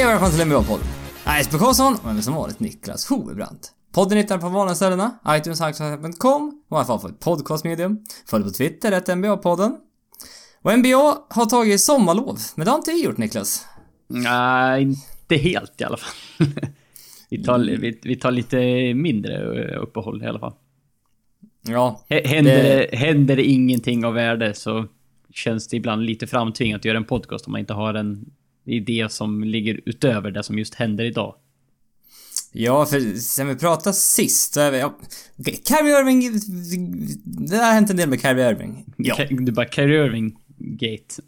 Hej och välkomna till NBA-podden. Jag är Jesper Karlsson och med som vanligt Niklas Hovebrant. Podden hittar på vanliga ställena, iTunes, iTunes.com och i alla fall på ett podcastmedium. Följ på Twitter, ett NBA-podden. Och NBA har tagit sommarlov, men det har inte vi gjort Niklas. Nej, inte helt i alla fall. vi, tar, vi, vi tar lite mindre eh, uppehåll i alla fall. Ja. Händer, det... händer ingenting av värde så känns det ibland lite framtvingat att göra en podcast om man inte har en idé som ligger utöver det som just händer idag. Ja, för sen vi pratade sist så är vi... Ja, Kyrie Irving... Det har hänt en del med Kyrie Irving. Ja. Det är bara Kyrie Irving Gate.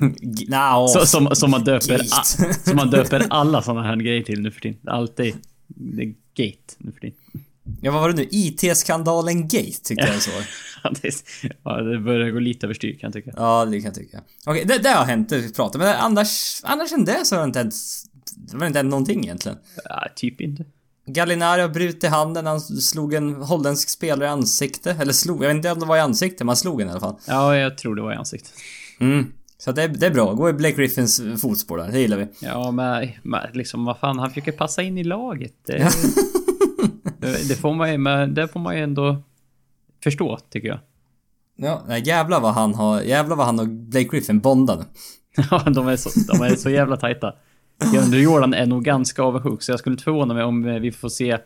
Nja, Så, som, som, man döper, a, som man döper alla såna här grejer till nu för tiden. Alltid det är Gate nu för tiden. Ja, vad var det nu? IT-skandalen Gate tyckte jag så. Ja, det, ja, börjar gå lite överstyr kan jag tycka. Ja, det kan jag tycka. Okej, det, det har hänt, det vi pratar Men annars, annars än det så har det inte hänt... Det har inte hänt någonting egentligen. Ja, typ inte. Gallinari har brutit handen, han slog en holländsk spelare i ansikte. Eller slog, jag vet inte om det var i ansikte, men han slog en i alla fall. Ja, jag tror det var i ansiktet. Mm. Så det, det är bra, gå i Blake Griffins fotspår där, det gillar vi. Ja, men, men liksom vad fan, han försöker passa in i laget. Det, det får man ju, men det får man ju ändå förstå, tycker jag. Ja, nej, jävlar vad han har, jävlar vad han och Blake Griffin bondade. Ja, de är så, de är så jävla tajta. DeAndre Jordan är nog ganska avundsjuk, så jag skulle inte förvåna mig om eh, vi får se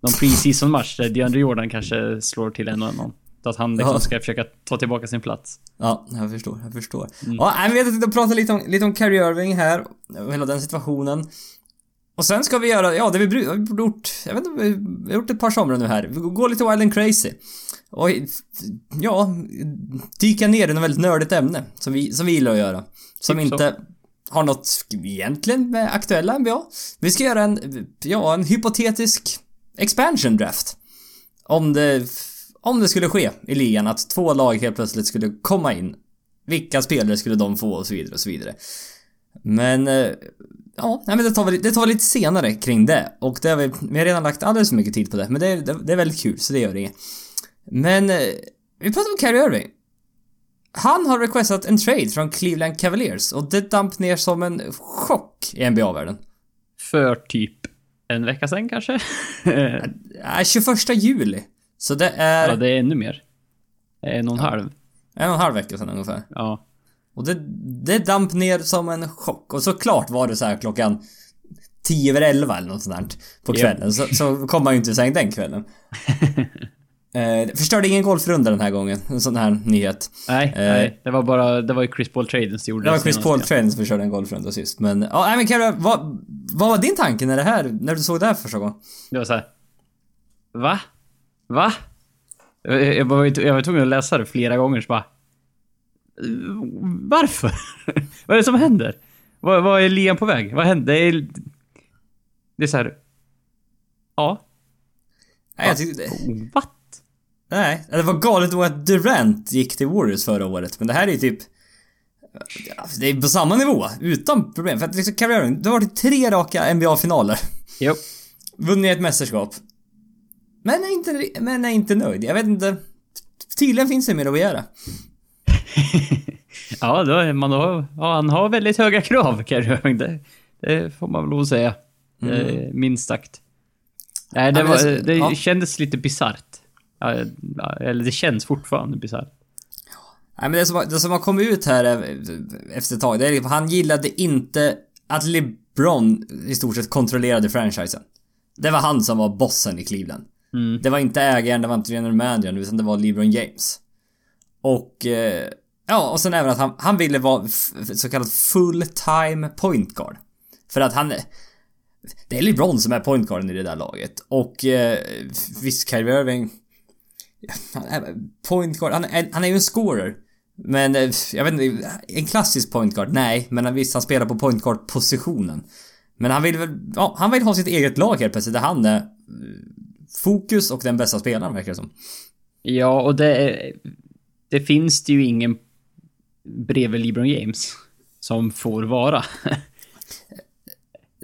någon preseason match där DeAndre Jordan kanske slår till en och annan. Så att han liksom Ja. ska försöka ta tillbaka sin plats. Ja, jag förstår, jag förstår. Ja, nej, men vi tänkte prata lite om, lite om Kyrie Irving här, och hela den situationen. Och sen ska vi göra, ja det vi gjort, jag vet inte, vi har gjort ett par somrar nu här. Vi går lite wild and crazy. Och ja, dyka ner i något väldigt nördigt ämne som vi, som vi gillar att göra. Som Typ så. inte har något egentligen med aktuella NBA. Vi ska göra en, ja, en hypotetisk expansion draft. Om det, om det skulle ske i ligan att två lag helt plötsligt skulle komma in. Vilka spelare skulle de få och så vidare och så vidare. Men, eh, ja, nej men det tar vi, det tar vi lite senare kring det. Och det har vi, vi har redan lagt alldeles för mycket tid på det. Men det, är- det, det är väldigt kul, så det gör inget. Men, eh, vi pratar om Kyrie Irving. Han har requestat en trade från Cleveland Cavaliers och det damp ner som en chock i NBA-världen. För typ en vecka sen kanske? Äh, 21 juli. Så det är ja, det är ännu mer. En och en halv. en och en halv vecka sedan ungefär. Ja. Och det, det damp ner som en chock. Och såklart var det så här klockan 10 över 11 eller något sånt där på kvällen. Så, så kom man ju inte i säng den kvällen. eh, förstörde ingen golfrunda den här gången. En sån här nyhet. Nej, Eh. nej. Det var bara, det var ju Chris Paul traden som gjorde Det var Chris Paul. Trent som förstörde en golfrunda sist. Men, ja, nej men Kara, vad, vad var din tanke när det här, när du såg det här första gången? Det var så här. Va? Va? Jag, jag, var, jag var tvungen att läsa det flera gånger så bara... Varför? Vad är det som händer? Vad, vad är ligan på väg? Vad händer? Det är... Det är så här... Ja. Nej, jag tyckte, What? nej, det var galet nog att Durant gick till Warriors förra året. Men det här är ju typ... Det är på samma nivå, utan problem. För att liksom, Kyrie Irving, det har varit tre raka NBA-finaler. Jo. Vunnit ett mästerskap. Men är inte, men är inte nöjd. Jag vet inte. Tydligen finns det mer att begära. Ja, då är man då, ja, han har väldigt höga krav, Irving. Det, det får man väl lov att säga. Eh, minst sagt. Nej, det, Mm. Var, det- ja. kändes lite bisarrt. Eller det känns fortfarande bisarrt. Nej men det som, har- det som har kommit ut här är- efter ett tag, det är att han gillade inte att LeBron i stort sett kontrollerade franchisen. Det var han som var bossen i Cleveland. Mm. Det var inte ägaren, det var inte general managern, utan det var LeBron James. Och... Eh, ja, och sen även att han, han ville vara så kallad full-time point guard. För att han... Det är LeBron som är point guarden i det där laget. Och eh, visst, Kyrie Irving... Han eh, är point guard, han är, han är ju en scorer. Men eh, jag vet inte, en klassisk point guard? Nej, men visst han spelar på point guard positionen. Men han vill väl, ja, han vill ha sitt eget lag helt plötsligt där han är eh, fokus och den bästa spelaren verkar det som. Ja, och det, är- det finns det ju ingen bredvid LeBron James som får vara.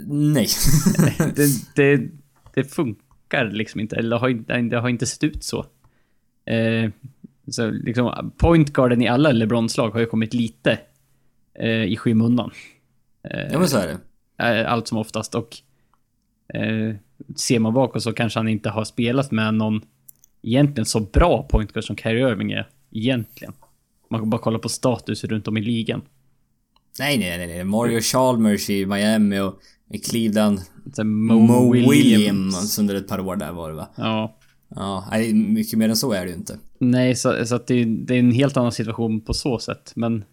Nej. det, det, det funkar liksom inte, eller har, inte- det har inte sett ut så. Eh, så liksom, pointguarden i alla LeBrons lag har ju kommit lite eh, i skymundan. Eh, ja men så är det. eh, allt som oftast. Och eh, ser man bakåt så kanske han inte har spelat med någon egentligen så bra pointguard som Kyrie Irving är. Egentligen. Man kan bara kolla på status runt om i ligan. Nej, nej, nej, nej. Mario Chalmers i Miami och i Cleveland. Mo, Mo, Williams. Williams. under ett par år där var det va? Ja. Ja, nej, mycket mer än så är det ju inte. Nej, så, så att det, det är en helt annan situation på så sätt. Men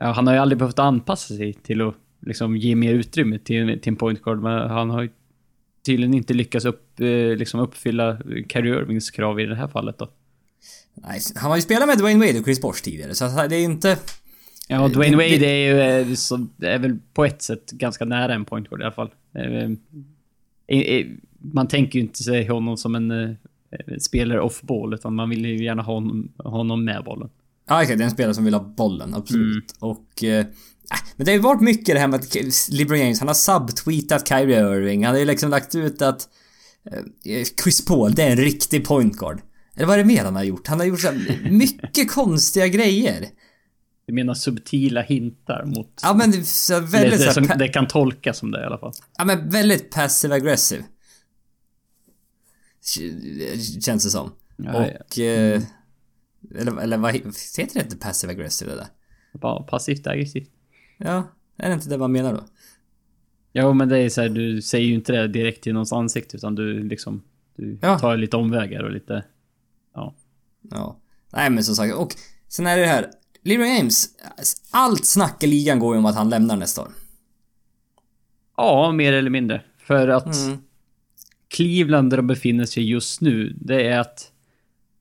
ja, han har ju aldrig behövt anpassa sig till att liksom ge mer utrymme till, till en point guard. Men han har ju tydligen inte lyckats upp, eh, liksom uppfylla Kyrie Irvings krav i det här fallet då. Nej, han har ju spelat med Dwayne Wade och Chris Bosh tidigare, så det är inte... Ja, Dwayne Wade det- är ju eh, så, är väl på ett sätt ganska nära en point guard i alla fall. Eh, eh, Man tänker ju inte sig honom som en spelare off ball utan man vill ju gärna ha honom, honom med bollen. Ja, exakt. Det är en spelare som vill ha bollen, absolut. Och... Eh, äh, men det har ju varit mycket det här med att LeBron James, han har subtweetat Kyrie Irving. Han har ju liksom lagt ut att... Eh, Chris Paul, det är en riktig point guard. Eller vad är det mer han har gjort? Han har gjort så mycket konstiga grejer. Du menar subtila hintar mot... Ja men det så det, väldigt det, så som, det kan tolkas som det i alla fall. Ja men väldigt passive aggressive. Känns det som. Ja, och... Eh, eller, eller vad heter det inte passive aggressive det där? Bara passivt aggressivt. Ja, är det inte det man menar då? Ja, men det är så här, du säger ju inte det direkt till någons ansikte utan du liksom... Du Ja. tar lite omvägar och lite... Ja. Ja. Nej men som sagt, och sen är det här. LeBron James, allt snack i ligan går ju om att han lämnar nästa år. Ja, mer eller mindre. För att Mm. Cleveland där de befinner sig just nu, det är att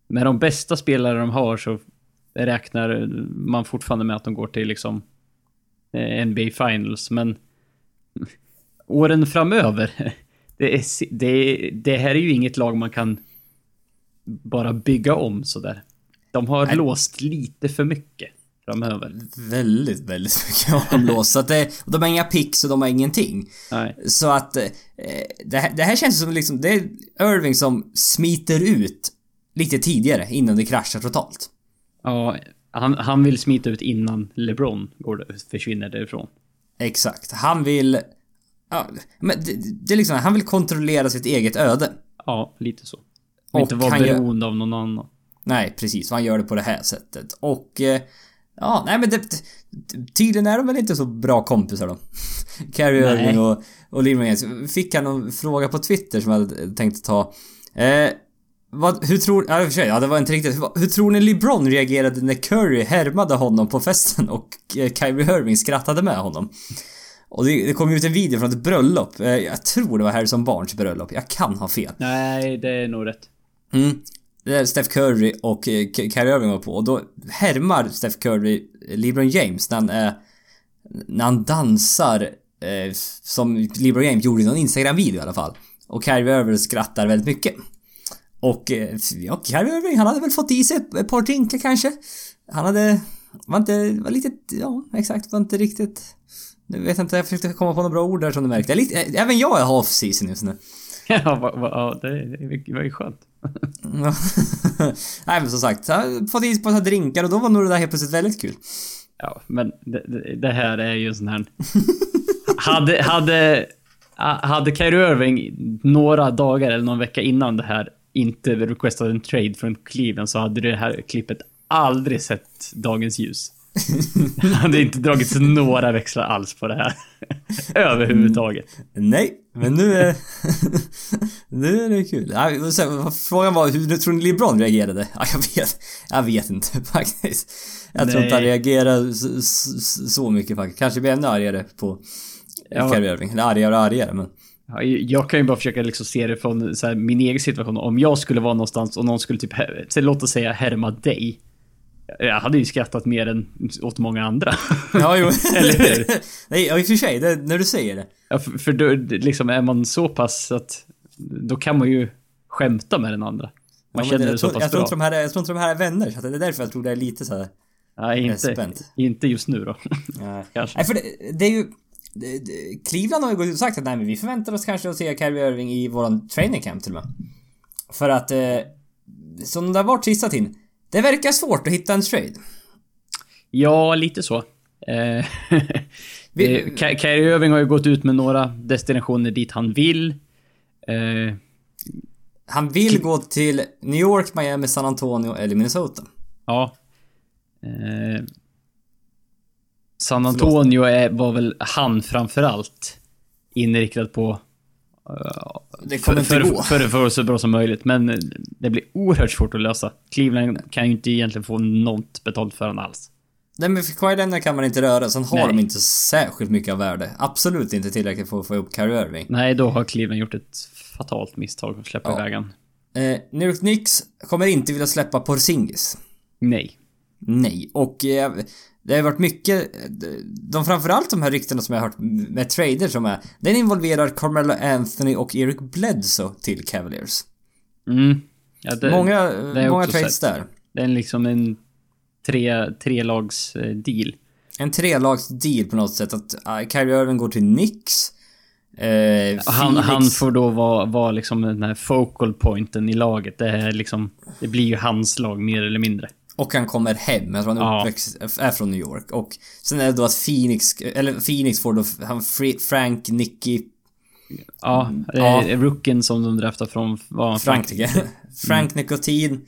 med de bästa spelare de har så räknar man fortfarande med att de går till liksom eh, NBA Finals, men åren framöver, det, är, det, det här är ju inget lag man kan bara bygga om sådär. De har Nej. låst lite för mycket framöver. Väldigt, väldigt mycket har de låst. Så att det, och de har inga picks och de har ingenting. Nej. Så att... Eh, det, här, det här känns som liksom... Det är Irving som smiter ut lite tidigare innan det kraschar totalt. Ja, han, han vill smita ut innan LeBron går, försvinner därifrån. Exakt. Han vill... Ja, men det, det är liksom... Han vill kontrollera sitt eget öde. Ja, lite så. Och, Och inte vara han gör- beroende av någon annan. Nej, precis. Han gör det på det här sättet. Och... Eh, ja, nej men det... Tydligen är de väl inte så bra kompisar då. Carrie. Irving och, och James. Fick han någon fråga på Twitter som jag hade tänkt ta. Eh, vad, hur tror... Ja, för sig, ja, det var inte riktigt. Hur, hur tror ni LeBron reagerade när Curry härmade honom på festen och eh, Kyrie Irving skrattade med honom? Och det, det kom ju ut en video från ett bröllop. Eh, jag tror det var Harrison Barnes bröllop. Jag kan ha fel. Nej, det är nog rätt. Mm. Där Steph Curry och eh, Kyrie Irving var på och då härmar Steph Curry LeBron James när han, eh, när han dansar eh, som LeBron James gjorde i någon Instagram-video i alla fall. Och Kyrie Irving skrattar väldigt mycket. Och eh, ja, Kyrie Irving han hade väl fått i sig ett, par drinkar kanske. Han hade... Var inte... Var lite... Ja, exakt. Var inte riktigt... Nu vet jag inte, jag försökte komma på några bra ord där som du märkte. Jag lite, eh, även jag är half season just nu. ja, va, va, ja, det, det var ju skönt. Nej men som sagt, jag har fått is på några drinkar och då var nog det där helt plötsligt väldigt kul. Ja, men det, det, det här är ju en sån här... hade, hade, ah, hade Kyrie Irving några dagar eller någon vecka innan det här inte requestat en trade från Cleveland så hade det här klippet aldrig sett dagens ljus. hade inte dragits några växlar alls på det här. Överhuvudtaget. Nej, men nu är... nu är det kul. Frågan var hur tror ni LeBron reagerade? Ja, jag vet. Jag vet inte faktiskt. Jag tror inte han Nej. reagerade så, mycket faktiskt. Kanske blir ännu argare på Ja. Kyrie Irving. Eller argare och argare men... Ja, jag kan ju bara försöka liksom se det från så här, min egen situation. Om jag skulle vara någonstans och någon skulle typ, låt oss säga härma dig. Jag hade ju skrattat mer än åt många andra. Ja, jo. Eller hur? Nej, i och för sig. Det, när du säger det. Ja, för, för då, liksom är man så pass att då kan man ju skämta med den andra. Man Ja, känner det, jag, så tror, pass jag, tror bra. de här, är- jag tror inte de här är vänner, så det är därför jag tror det är lite så här. Nej, inte, spänt. inte just nu då. Nej. Nej, för det, det är ju... det- det- Cleveland har ju gått ut och sagt att nej, men vi förväntar oss kanske att se Kyrie Irving i våran training camp till och med. För att... Eh, som det har varit sista tiden. Det verkar svårt att hitta en trade. Ja, lite så. Eh, Vi, Ky- Kyrie Irving har ju gått ut med några destinationer dit han vill. Eh, han vill gå till New York, Miami, San Antonio eller Minnesota. ja. Eh, San Antonio är, var väl han framförallt inriktad på. Det kommer för, inte gå. för, för, för så bra som möjligt, men det blir oerhört svårt att lösa. Cleveland kan ju inte egentligen få något betalt för honom alls. Nej men för Kawhi kan man inte röra, sen har Nej. de inte särskilt mycket av värde. Absolut inte tillräckligt för att få ihop Kyrie Irving. Nej, då har Cleveland gjort ett fatalt misstag att släppa Ja. iväg han. Eh, New York Knicks kommer inte vilja släppa Porzingis. Nej. Nej, och eh, det har varit mycket... De framförallt de här ryktena som jag har hört med trader som är... Den involverar Carmelo Anthony och Eric Bledsoe till Cavaliers. Mm. Ja, det, många det många trades sett. där. Det är liksom en tre, trelags eh, deal. En trelags deal på något sätt att Kyrie Irving går till Knicks. Eh, Han, han får då vara, vara liksom den här focal pointen i laget. Det är liksom... Det blir ju hans lag mer eller mindre. Och han kommer hem, jag tror han är Ja. uppväxt, är från New York. Och sen är det då att Phoenix, eller Phoenix får då han Frank, Nicky, Ja, Ja. Eh, rookien som de draftade från... Var han Frankrike. Frank Nikotin.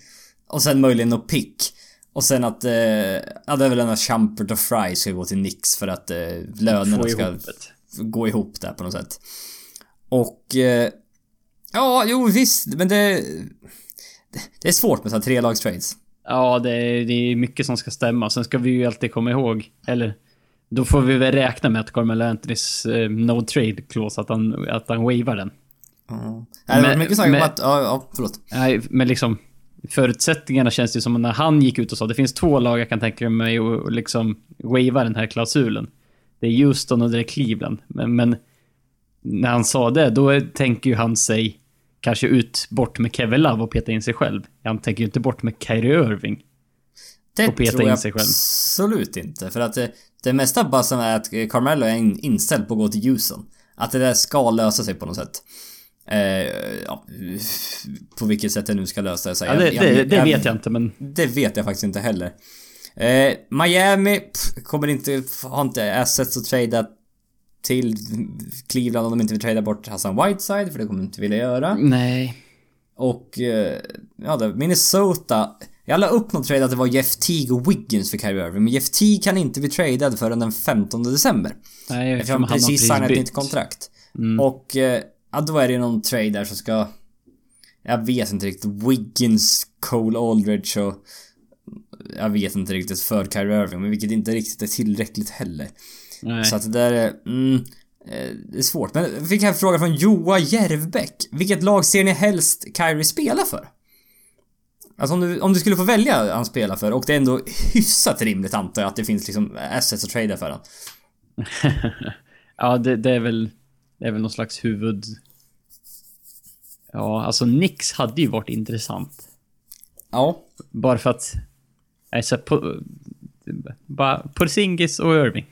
Och sen möjligen något pick. Och sen att, eh, ja det är väl en att Champert och Fry ska gå till Nix för att eh, lönerna ska ihop det. gå ihop där på något sätt. Och... Eh, ja, jo visst, men det... Det är svårt med så här trelagstrades. Ja, det är, det är mycket som ska stämma. Sen ska vi ju alltid komma ihåg, eller då får vi väl räkna med att Carmelo Anthonys eh, no trade clause, att han, att han wavar den. Ja. Det har varit Men- mycket snack om att... Ja, ja, förlåt. Nej, men liksom förutsättningarna känns det som när han gick ut och sa det finns två lag jag kan tänka mig att liksom wava den här klausulen. Det är Houston och det är Cleveland. Men, men när han sa det, då tänker ju han sig kanske ut bort med Kevin Love och peta in sig själv. Han tänker ju inte bort med Kyrie Irving. Det Och peta tror in jag sig själv. absolut inte. För att det, det mesta buzzen är att eh, Carmelo är in, inställd på att gå till Houston. Att det där ska lösa sig på något sätt. Eh, ja, på vilket sätt det nu ska lösa sig. Ja, det, det, det vet jag inte, men Det vet jag faktiskt inte heller. Eh, Miami pff, kommer inte, har inte assets att trada till Cleveland om de inte vill trada bort Hassan Whiteside, för det kommer de inte vilja göra. nej. Och, eh, ja Minnesota. Jag la upp någon trade att det var Jeff Teague och Wiggins för Kyrie Irving, men Jeff Teague kan inte bli tradad förrän den 15 december. Nej, Eftersom han precis signat ett nytt kontrakt. Mm. Och, eh, ja då är det någon trade där som ska... Jag vet inte riktigt. Wiggins, Cole Aldridge och... Jag vet inte riktigt för Kyrie Irving, men vilket inte riktigt är tillräckligt heller. Nej. Så att det där är... Mm, eh, det är svårt. Men vi fick en fråga från Joa Järvbäck. Vilket lag ser ni helst Kyrie spela för? Alltså om du, om du skulle få välja han spela för och det är ändå hyfsat rimligt antar jag att det finns liksom assets att trada för han. ja, det, det är väl... Det är väl någon slags huvud... Ja, alltså Nix hade ju varit intressant. Ja. Bara för att... Alltså, på, bara Porzingis och Irving.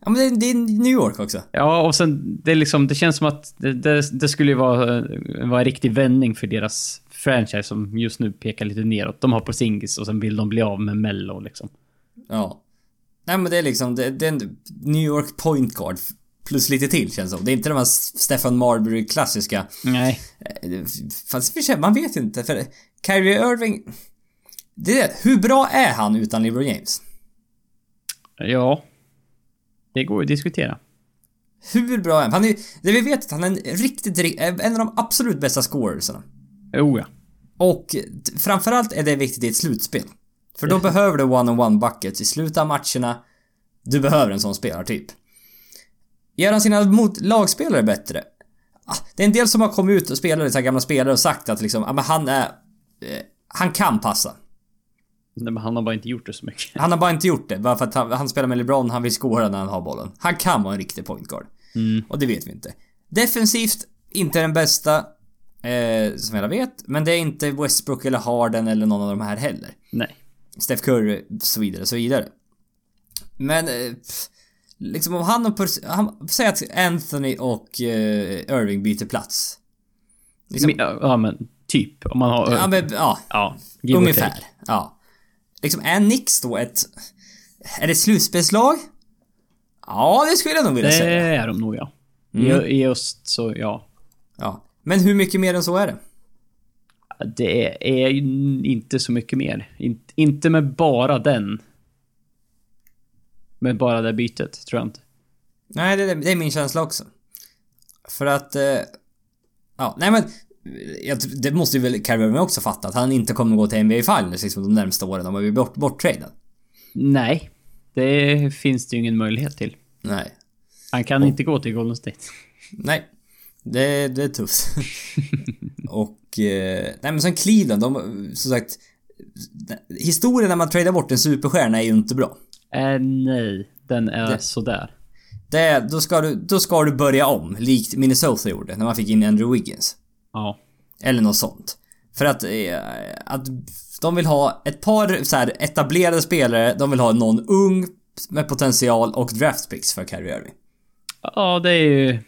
Ja men det, är New York också. Ja, och sen det är liksom, det känns som att det, det, det skulle ju vara, vara en riktig vändning för deras franchise som just nu pekar lite neråt. De har Porzingis och sen vill de bli av med Mello liksom. Ja. Nej men det är liksom, det, det är en New York point guard plus lite till känns det som. Det är inte de här Stefan Marbury klassiska. Nej. eh, Fast för sig, man vet inte för Kyrie Irving... Det hur bra är han utan LeBron James? Ja. Det går att diskutera. Hur bra är han? han är, det vi vet att han är en riktigt, ri- en av de absolut bästa scorersarna. Oh ja. Och framförallt är det viktigt i ett slutspel. För då behöver du one-on-one buckets i slutet av matcherna. Du behöver en sån spelartyp. Gör han sina mot lagspelare bättre? Ah, Det är en del som har kommit ut och spelat, så gamla spelare och sagt att liksom, ja men han är... Eh, han kan passa. Nej, men han har bara inte gjort det så mycket. Han har bara inte gjort det, bara för att han, han spelar med LeBron, han vill scora när han har bollen. Han kan vara en riktig point guard. Mm. Och det vet vi inte. Defensivt, inte den bästa, eh, som jag vet. Men det är inte Westbrook eller Harden eller någon av de här heller. Nej. Steph Curry, så vidare, så vidare. Men, eh, liksom om han och han, Säg att Anthony och eh, Irving byter plats. Liksom, ja, men typ. Om man har... ja, men, ja, ja, ungefär. Ja. Liksom, är Nix då ett... Är det ett slutspelslag? Ja, det skulle jag nog vilja Det säga. är de nog ja. Mm. I, I öst så ja. Ja. Men hur mycket mer än så är det? Det är ju inte så mycket mer. In, inte med bara den. Med bara det bytet, tror jag inte. Nej, det, det är min känsla också. För att... Eh, ja, nej men... Det måste ju väl Irving också fatta att han inte kommer gå till NBA Finals liksom de närmsta åren om han blir bort, borttradad. Nej. Det finns det ju ingen möjlighet till. Nej. Han kan inte gå till Golden State. Nej. Det, det är tufft. och... Eh, nej men som Cleveland, de... Som sagt... Historien när man tradar bort en superstjärna är ju inte bra. Äh, nej. Den är Det- sådär. Det, då, ska du, då ska du börja om, likt Minnesota gjorde när man fick in Andrew Wiggins. Ja. Eller något sånt. För att, eh, att de vill ha ett par så här etablerade spelare, de vill ha någon ung med potential och draftpicks för Kyrie Irving. Ja, det är ju...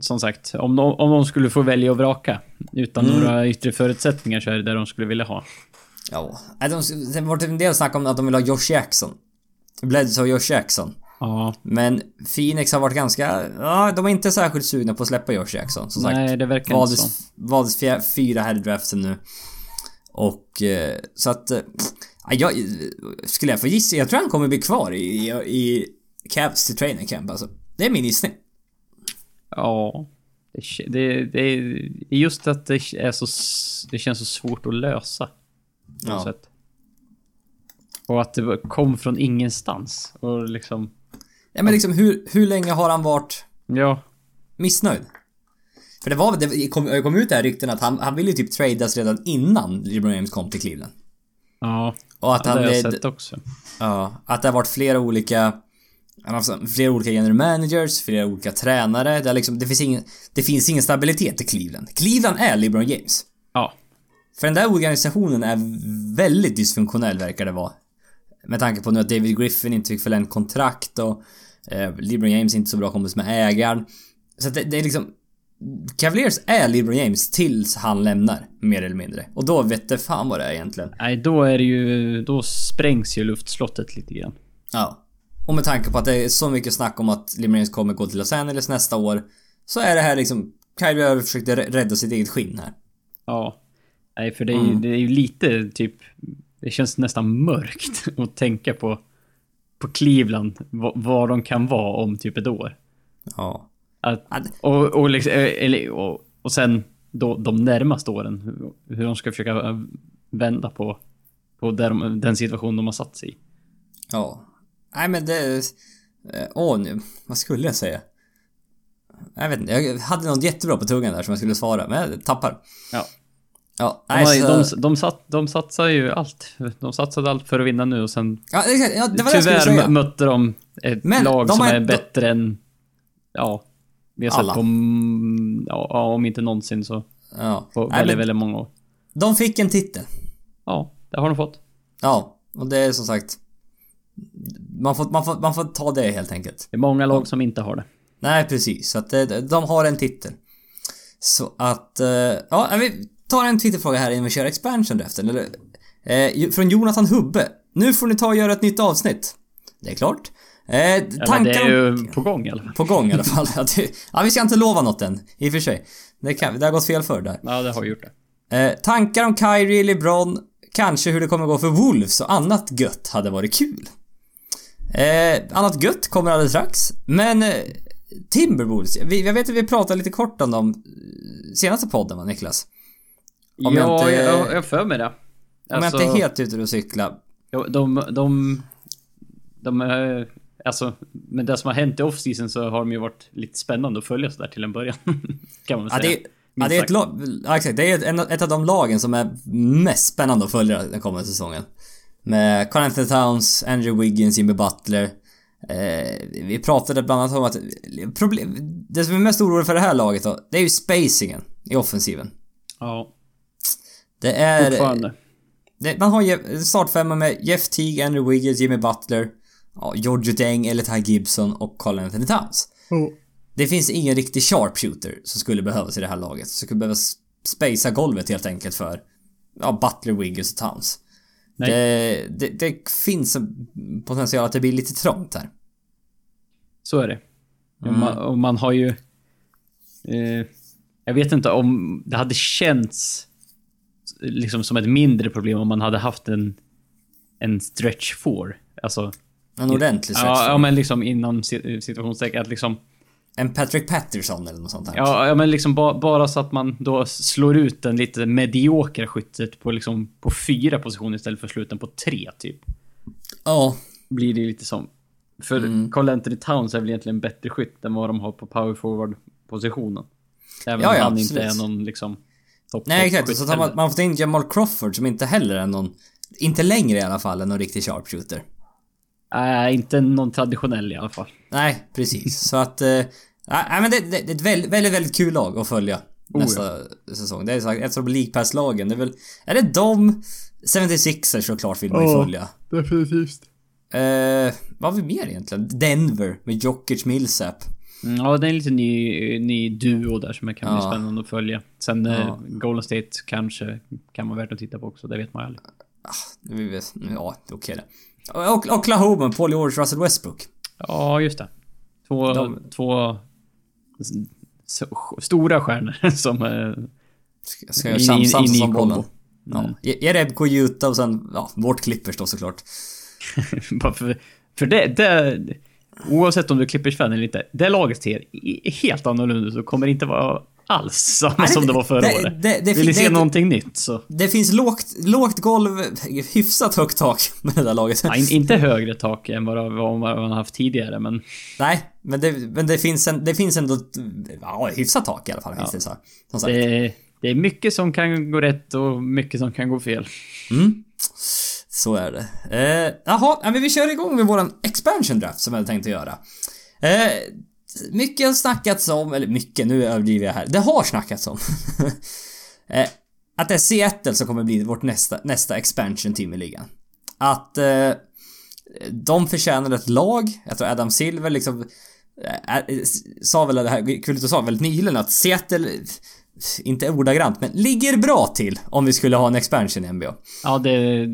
Som sagt, om de, om de skulle få välja och vraka utan Mm. några yttre förutsättningar så är det det de skulle vilja ha. Ja. De, det har varit en del snack om att de vill ha Josh Jackson. Bledsoe och Josh Jackson. Ja. Men Phoenix har varit ganska... Ja, de är inte särskilt sugna på att släppa Josh Jackson. Som sagt. Nej, det verkar inte så. valdes, valdes fjär, fyra här i draften nu. Och eh, så att... Eh, ja, jag, skulle jag få gissa, jag tror han kommer bli kvar i, i, i Cavs till training camp alltså. Det är min gissning. Ja. Det, det, det är just att det är så... Det känns så svårt att lösa. På Ja. sätt. Och att det kom från ingenstans. Och liksom... Ja men liksom hur, hur länge har han varit Ja. missnöjd? För det var det kom, kom ut det här rykten att han, han ville ju typ tradas redan innan LeBron James kom till Cleveland. Ja. Och att det han har jag sett också. Ja, att det har varit flera olika... Han har haft flera olika general managers, flera olika tränare. Det, liksom, det, finns ingen, det finns ingen stabilitet i Cleveland. Cleveland är LeBron James. Ja. För den där organisationen är väldigt dysfunktionell verkar det vara. Med tanke på nu att David Griffin inte fick förlängt kontrakt och eh, LeBron James inte så bra kompis med ägaren. Så att det, det är liksom... Cavaliers är LeBron James tills han lämnar, mer eller mindre. Och då vet det fan vad det är egentligen. Nej, då är det ju... Då sprängs ju luftslottet lite grann. Ja. Och med tanke på att det är så mycket snack om att LeBron James kommer gå till Los Angeles nästa år. Så är det här liksom... Kyrie Irving försökte rädda sitt eget skinn här. Ja. Nej, för det är, ju, Mm. det är ju lite typ... Det känns nästan mörkt att tänka på, på Cleveland, vad, de kan vara om typ ett år. Ja. Att, och, och, liksom, eh, eller, och, och sen då de närmaste åren, hur, hur de ska försöka eh, vända på, på där de, den situation de har satt sig i. Ja. Nej men det... eh, Åh nu. Vad skulle jag säga? Jag vet inte. Jag hade något jättebra på tungan där som jag skulle svara, men jag tappar. Ja. Ja, De, nej, har, så, de, de, satt, de satsar ju allt. De satsade allt för att vinna nu och sen ja, exakt, ja, det var det jag tyvärr säga. mötte de ett Men lag de som är inte- bättre än... Ja. Vi har sett på... mm, Ja, ja, om inte någonsin så Ja. på Nej, väldigt, men väldigt många år. de fick en titel. Ja, det har de fått. Ja, och det är som sagt... Man får, man får, man får ta det helt enkelt. Det är många lag som inte har det. Nej, precis. Så att de har en titel. Så att... eh, Ja, vi tar en Twitterfråga här innan vi kör expansion draften. Eller, eh, från Jonathan Hubbe. Nu får ni ta och göra ett nytt avsnitt. Det är klart. Eh, Ja, tankar det är ju på gång i alla fall. På gång i alla fall. Ja, vi ska inte lova något än. I och för sig. Det, kan, det har gått fel för där. Ja, det har gjort det. Eh, tankar om Kyrie, LeBron, kanske hur det kommer gå för Wolves och annat gött hade varit kul. Eh, annat gött kommer alldeles strax. Men eh, Timberwolves, vi, jag vet att vi pratade lite kort om dem eh, senaste podden va Niklas? Om jag ja, inte- jag, jag, jag för mig det. Om jag inte är helt ute och cykla. Ja, de, de, de, är- alltså, med det som har hänt i off-season så har de ju varit lite spännande att följa sådär till en början. kan man väl Ja, säga. det, ja, det är ett lag, ja, exakt. Det är ett, ett av de lagen som är mest spännande att följa den kommande säsongen. Med Carl Anthony Towns, Andrew Wiggins, Jimmy Butler. Eh, vi pratade bland annat om att problem, det som är mest oroligt för det här laget då, det är ju spacingen i offensiven. Ja, Det är... Det, man har Je- startfemma med Jeff Teague, Andrew Wiggins, Jimmy Butler, ja, George Deng eller Ty Gibson och Carl Anthony Towns. Det finns ingen riktig sharpshooter som skulle behövas i det här laget. Som skulle behöva spacea golvet helt enkelt för ja, Butler, Wiggins och Towns. Nej. Det, det, det finns en potential att det blir lite trångt här. Så är det. Och Man, och man har ju... Eh, jag vet inte om det hade känts liksom som ett mindre problem om man hade haft en, en stretch 4. Alltså, En ordentlig ja, stretch. ja, men liksom inom si- situationstecken att liksom... En Patrick Patterson eller något sånt där. Ja, ja men liksom ba, bara så att man då slår ut den lite mediokra skyttet på liksom på fyra positioner istället för att slå ut den på tre, typ. Ja. Blir det lite som... För Mm. Carl Anthony Towns är väl egentligen bättre skytt än vad de har på power forward-positionen. Även Ja, om ja, han inte absolut. är någon liksom... Topp Nej exakt, topp så tar man, man får ta in Jamal Crawford som inte heller är någon... Inte längre i alla fall än någon riktig sharpshooter. Nej, inte någon traditionell i alla fall. Nej, precis. Så att... eh, Nej men det, det, det är ett väldigt, väldigt, väldigt kul lag att följa Oh, nästa säsong. Det är sagt, ett av League Pass-lagen. Det är väl... Är det de 76ers såklart vill man ju Ja. följa. Definitivt. Eh, vad har vi mer egentligen? Denver med Jokic Millsap. Mm, ja, det är en liten ny, ny duo där som kan bli Ja. spännande att följa. Sen Ja. eh, Golden State kanske kan vara värt att titta på också, det vet man ju aldrig. Vi vet- Ja, okej det. Och Oklahoma, Paul George, Russell Westbrook. Ja, just det. Två, De- två stora stjärnor som... eh, Ska, jag in- samsas in som en bollen. Ja. Jerebko, Utah och sen, ja, vårt Clippers då såklart. Bara för, för det, det... Oavsett om du är Clippers-fan eller inte, det laget ser helt annorlunda ut och kommer inte vara alls samma Nej, som det var förra det- året. det- det- Vill ni se någonting nytt så... Det finns lågt, lågt golv, hyfsat högt tak med det där laget. Ja, in, inte högre tak än vad, vad man har haft tidigare, men... Nej, men det, men det finns en, det finns ändå ja, hyfsat tak i alla fall. Finns det så. Som sagt. Det är mycket som kan gå rätt och mycket som kan gå fel. Mm. Så är det. Eh, jaha, men vi kör igång med våran expansion draft som jag hade tänkt att göra. Eh, mycket har snackats om, eller mycket, nu överdriver jag här. Det har snackats om. eh, att det är Seattle som kommer bli vårt nästa, nästa expansion team i ligan. Att eh, de förtjänar ett lag. Jag tror Adam Silver liksom eh, sa väl det här, kul att sa väldigt nyligen att Seattle inte ordagrant, men ligger bra till om vi skulle ha en expansion i NBA. Ja, det...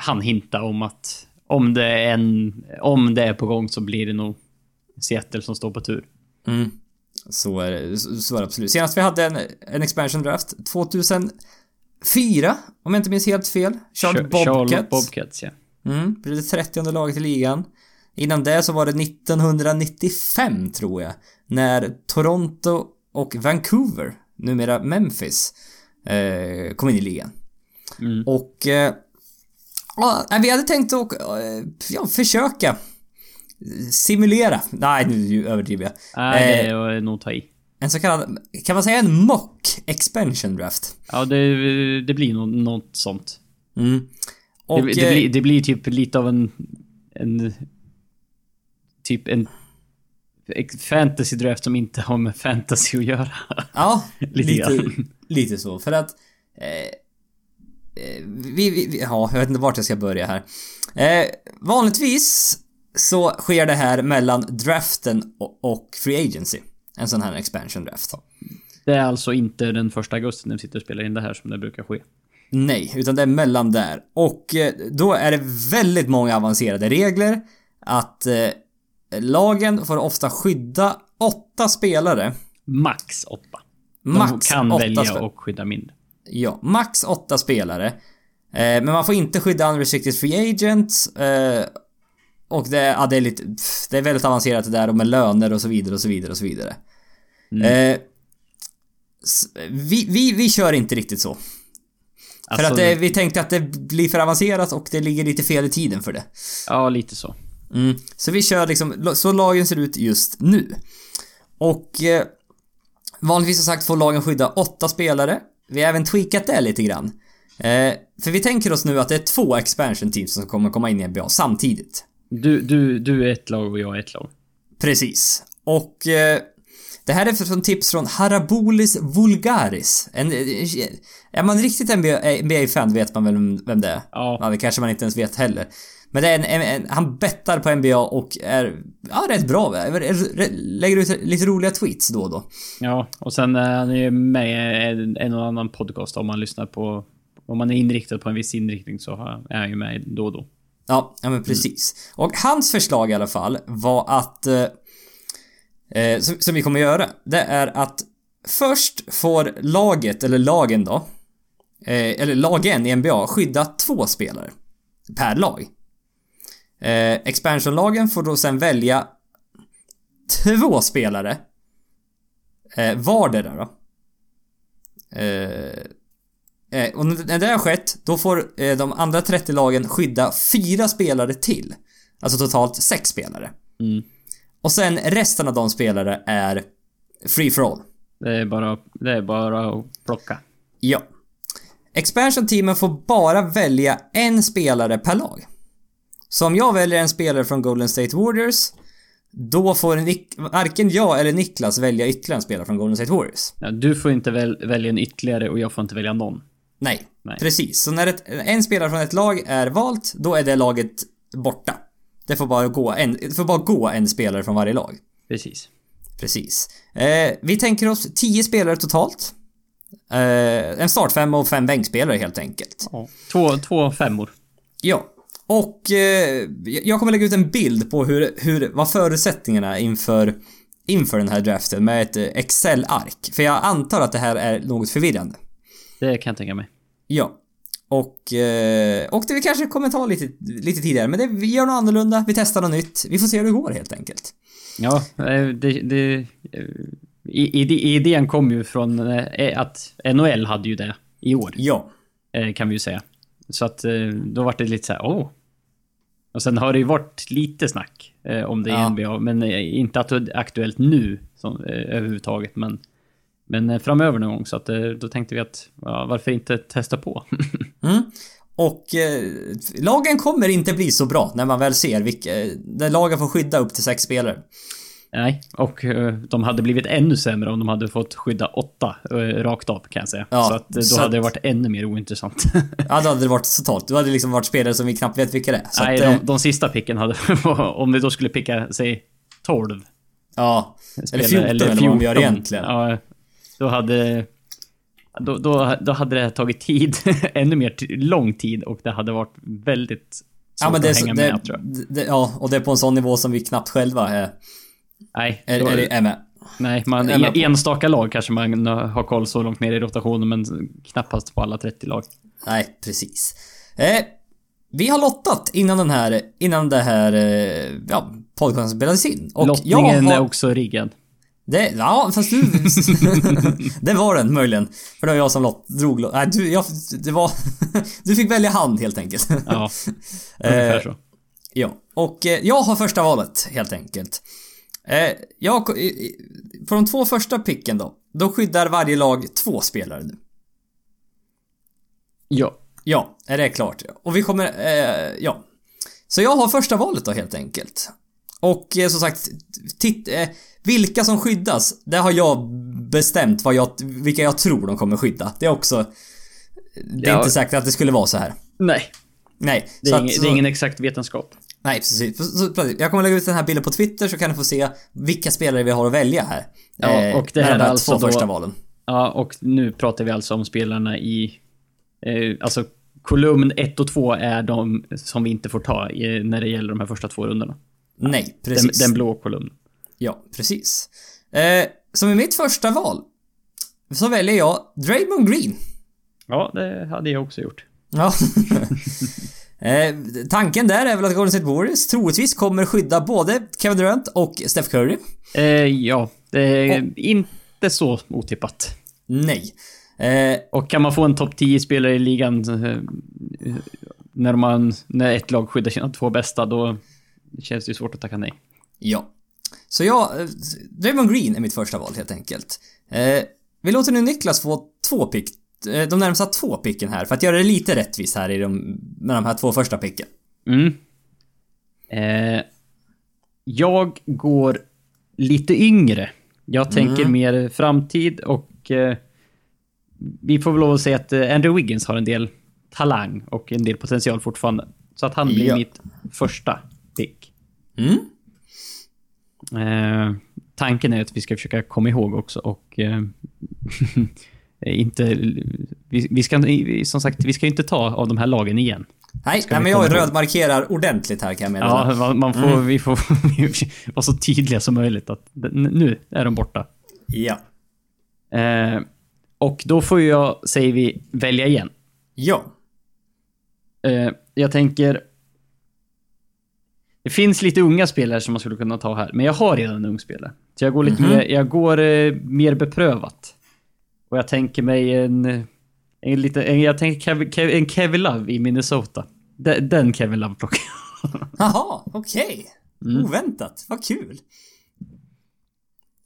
Han hinta om att om det, är en, om det är på gång så blir det nog Seattle som står på tur. Mm. Så är det, så är det absolut. Senast vi hade en, en expansion draft 2004, om jag inte minns helt fel. Charlotte Char- Bobcats. Charlotte Bobcats, ja. Mm, blev det 30 laget i ligan. Innan det så var det 1995 tror jag. När Toronto och Vancouver, numera Memphis, eh, kom in i ligan. Mm. Och... Eh, ja, vi hade tänkt att eh, ja, försöka simulera. Nej, nu överdriver jag. Nej, Eh, det är nog ta i. En så kallad, kan man säga en mock expansion draft? Ja, det, det blir nog något sånt. Mm. Och, det, det, eh, blir, det blir typ lite av en... en typ en fantasy draft som inte har med fantasy att göra. Ja, Lite lite, så. För att... Eh, eh, vi, vi, vi, ja, jag vet inte vart jag ska börja här. Eh, vanligtvis så sker det här mellan draften och, och free agency. En sån här expansion draft. Det är alltså inte den första augusti när vi sitter och spelar in det här som det brukar ske. Nej, utan det är mellan där. Och eh, då är det väldigt många avancerade regler. Att eh, lagen får ofta skydda åtta spelare. Max åtta. De Max kan åtta välja spelare. och skydda mindre. Ja, max åtta spelare. Eh, men man får inte skydda unrestricted free agents. Eh, och det, ja, det är lite... pff, Det är väldigt avancerat det där och med löner och så vidare och så vidare och så vidare. Eh, s- vi, vi, vi kör inte riktigt så. För Alltså, att det, vi tänkte att det blir för avancerat och det ligger lite fel i tiden för det. Ja, lite så. Mm. Så vi kör liksom, så lagen ser ut just nu. Och eh, vanligtvis som sagt får lagen skydda åtta spelare. Vi har även tweakat det lite grann. Eh, för vi tänker oss nu att det är två expansion teams som kommer komma in i NBA samtidigt. Du, du, du är ett lag och jag är ett lag. Precis. Och eh, det här är från tips från Harabolis Vulgaris. En, eh, är man riktigt NBA-fan vet man väl vem- vem det är? Ja. Ja, det kanske man inte ens vet heller. Men det är en, en, en han bettar på NBA och är, ja, rätt bra. Lägger ut lite roliga tweets då och då. Ja, och sen är han ju med i en, en och annan podcast om man lyssnar på... Om man är inriktad på en viss inriktning så är han ju med då och då. Ja, ja men precis. Och hans förslag i alla fall var att eh, eh, som, som vi kommer göra, det är att först får laget, eller lagen då, eh, eller lagen i NBA skydda två spelare per lag. Eh, expansionlagen får då sen välja två spelare eh, vardera då. Eh, eh, och när det har skett, då får eh, de andra 30 lagen skydda fyra spelare till. Alltså totalt sex spelare. Mm. Och sen resten av de spelare är free for all. Det är bara, det är bara att plocka. Ja. Expansion-teamen får bara välja en spelare per lag. Så om jag väljer en spelare från Golden State Warriors, då får Nick, varken jag eller Niklas välja ytterligare en spelare från Golden State Warriors. Ja, du får inte väl, välja en ytterligare och jag får inte välja någon. Nej, Nej. precis. Så när ett, en spelare från ett lag är valt, då är det laget borta. Det får bara gå en, det får bara gå en spelare från varje lag. Precis. Precis. Eh, vi tänker oss 10 spelare totalt. Eh, en startfemma och fem bänkspelare helt enkelt. Ja. Två, två femmor. Ja. Och eh, jag kommer lägga ut en bild på hur, hur, vad förutsättningarna inför, inför den här draften med ett eh, Excel-ark. För jag antar att det här är något förvirrande. Det kan jag tänka mig. Ja. Och, eh, och det vi kanske kommer ta lite, lite tidigare, men det, vi gör något annorlunda, vi testar något nytt. Vi får se hur det går helt enkelt. Ja, eh, det... det eh, idén kom ju från att NHL hade ju det i år, Ja. kan vi ju säga. Så att då var det lite så här, åh. Och sen har det ju varit lite snack eh, om det i Ja. NBA, men eh, inte att det är aktuellt nu som, eh, överhuvudtaget. Men, men eh, framöver någon gång, så att eh, då tänkte vi att ja, varför inte testa på? Mm. Och eh, lagen kommer inte bli så bra när man väl ser vilka... När lagen får skydda upp till sex spelare. Nej, och eh, de hade blivit ännu sämre om de hade fått skydda åtta eh, rakt av kan jag säga. Ja, så att, eh, då så hade det att- varit ännu mer ointressant. Ja, då hade det varit totalt. Då hade det liksom varit spelare som vi knappt vet vilka det är. Så Nej, att, de, de sista picken hade... om vi då skulle picka, säg 12 Ja. Eller spelare, 14 eller, vad de gör egentligen. Ja, då hade... Då, då, då hade det tagit tid, ännu mer lång tid och det hade varit väldigt svårt Ja, men det att så, hänga det, med tror jag. det, ja, och det är på en sån nivå som vi knappt själva är, Nej, är, då, är, är med. nej man, är med på. enstaka lag kanske man har koll så långt ner i rotationen men knappast på alla 30 lag. Nej, precis. Eh, vi har lottat innan den här, innan det här, eh, ja, podcasten spelades in. Och Lottningen jag är har, också riggad. det, ja, fast du... det var den möjligen. För det var jag som lott, drog lott. Nej, du, jag, det var... du fick välja hand helt enkelt. Ja, ungefär Eh, så. Ja, och eh, jag har första valet helt enkelt. Eh, jag, på de två första picken då, då skyddar varje lag två spelare nu. Ja. Ja, är det klart? Och vi kommer, eh, ja. Så jag har första valet då helt enkelt. Och eh, som sagt, titt, eh, vilka som skyddas, det har jag bestämt vad jag, vilka jag tror de kommer skydda. Det är också, det är Ja. inte säkert att det skulle vara så här. Nej, Nej. det är, att- ingen, så- det är ingen exakt vetenskap. Nej, precis. Jag kommer lägga ut den här bilden på Twitter så kan du få se vilka spelare vi har att välja här. Ja, och det här de är alltså två då- första valen. Ja, och nu pratar vi alltså om spelarna i... Eh, alltså, kolumn 1 och 2 är de som vi inte får ta i, när det gäller de här första två rundorna. Nej, Den, precis. den blå kolumnen. Ja, precis. Eh, som i mitt första val så väljer jag Draymond Green. Ja, det hade jag också gjort. Ja. eh, tanken där är väl att Golden State Warriors troligtvis kommer skydda både Kevin Durant och Steph Curry. Eh, ja, det är inte så otippat. Nej. Eh, Och kan man få en topp 10-spelare i ligan eh, när, man, när ett lag skyddar sina två bästa, då känns det ju svårt att tacka nej. Ja. Så jag... eh, Draymond Green är mitt första val helt enkelt. Vi låter nu Niklas få två pick. Eh, De närmsta två picken här för att göra det lite rättvist här i de, med de här två första picken. Mm. Eh, jag går lite yngre. Jag tänker Mm. mer framtid och eh, vi får väl lov att säga att eh, Andrew Wiggins har en del talang och en del potential fortfarande. Så att han blir Ja. mitt första pick. Mm. Eh, tanken är att vi ska försöka komma ihåg också och eh, inte... Vi, vi ska som sagt, vi ska inte ta av de här lagen igen. Nej, nej men jag rödmarkerar ordentligt här kan jag meddela. Ja, man, man får, Mm. vi får vara så tydliga som möjligt att nu är de borta. Ja. Eh, och då får jag, säger vi, välja igen. Ja. Eh, jag tänker... Det finns lite unga spelare som man skulle kunna ta här, men jag har redan en ung spelare. Så jag går lite Mhm. mer, jag går eh, mer beprövat. Och jag tänker mig en... en lite, en, jag tänker Kev, Kev, en Kevin Love i Minnesota. Den, den Kevin Love plockar jag. Jaha, okej. Mm. Oväntat. Vad kul.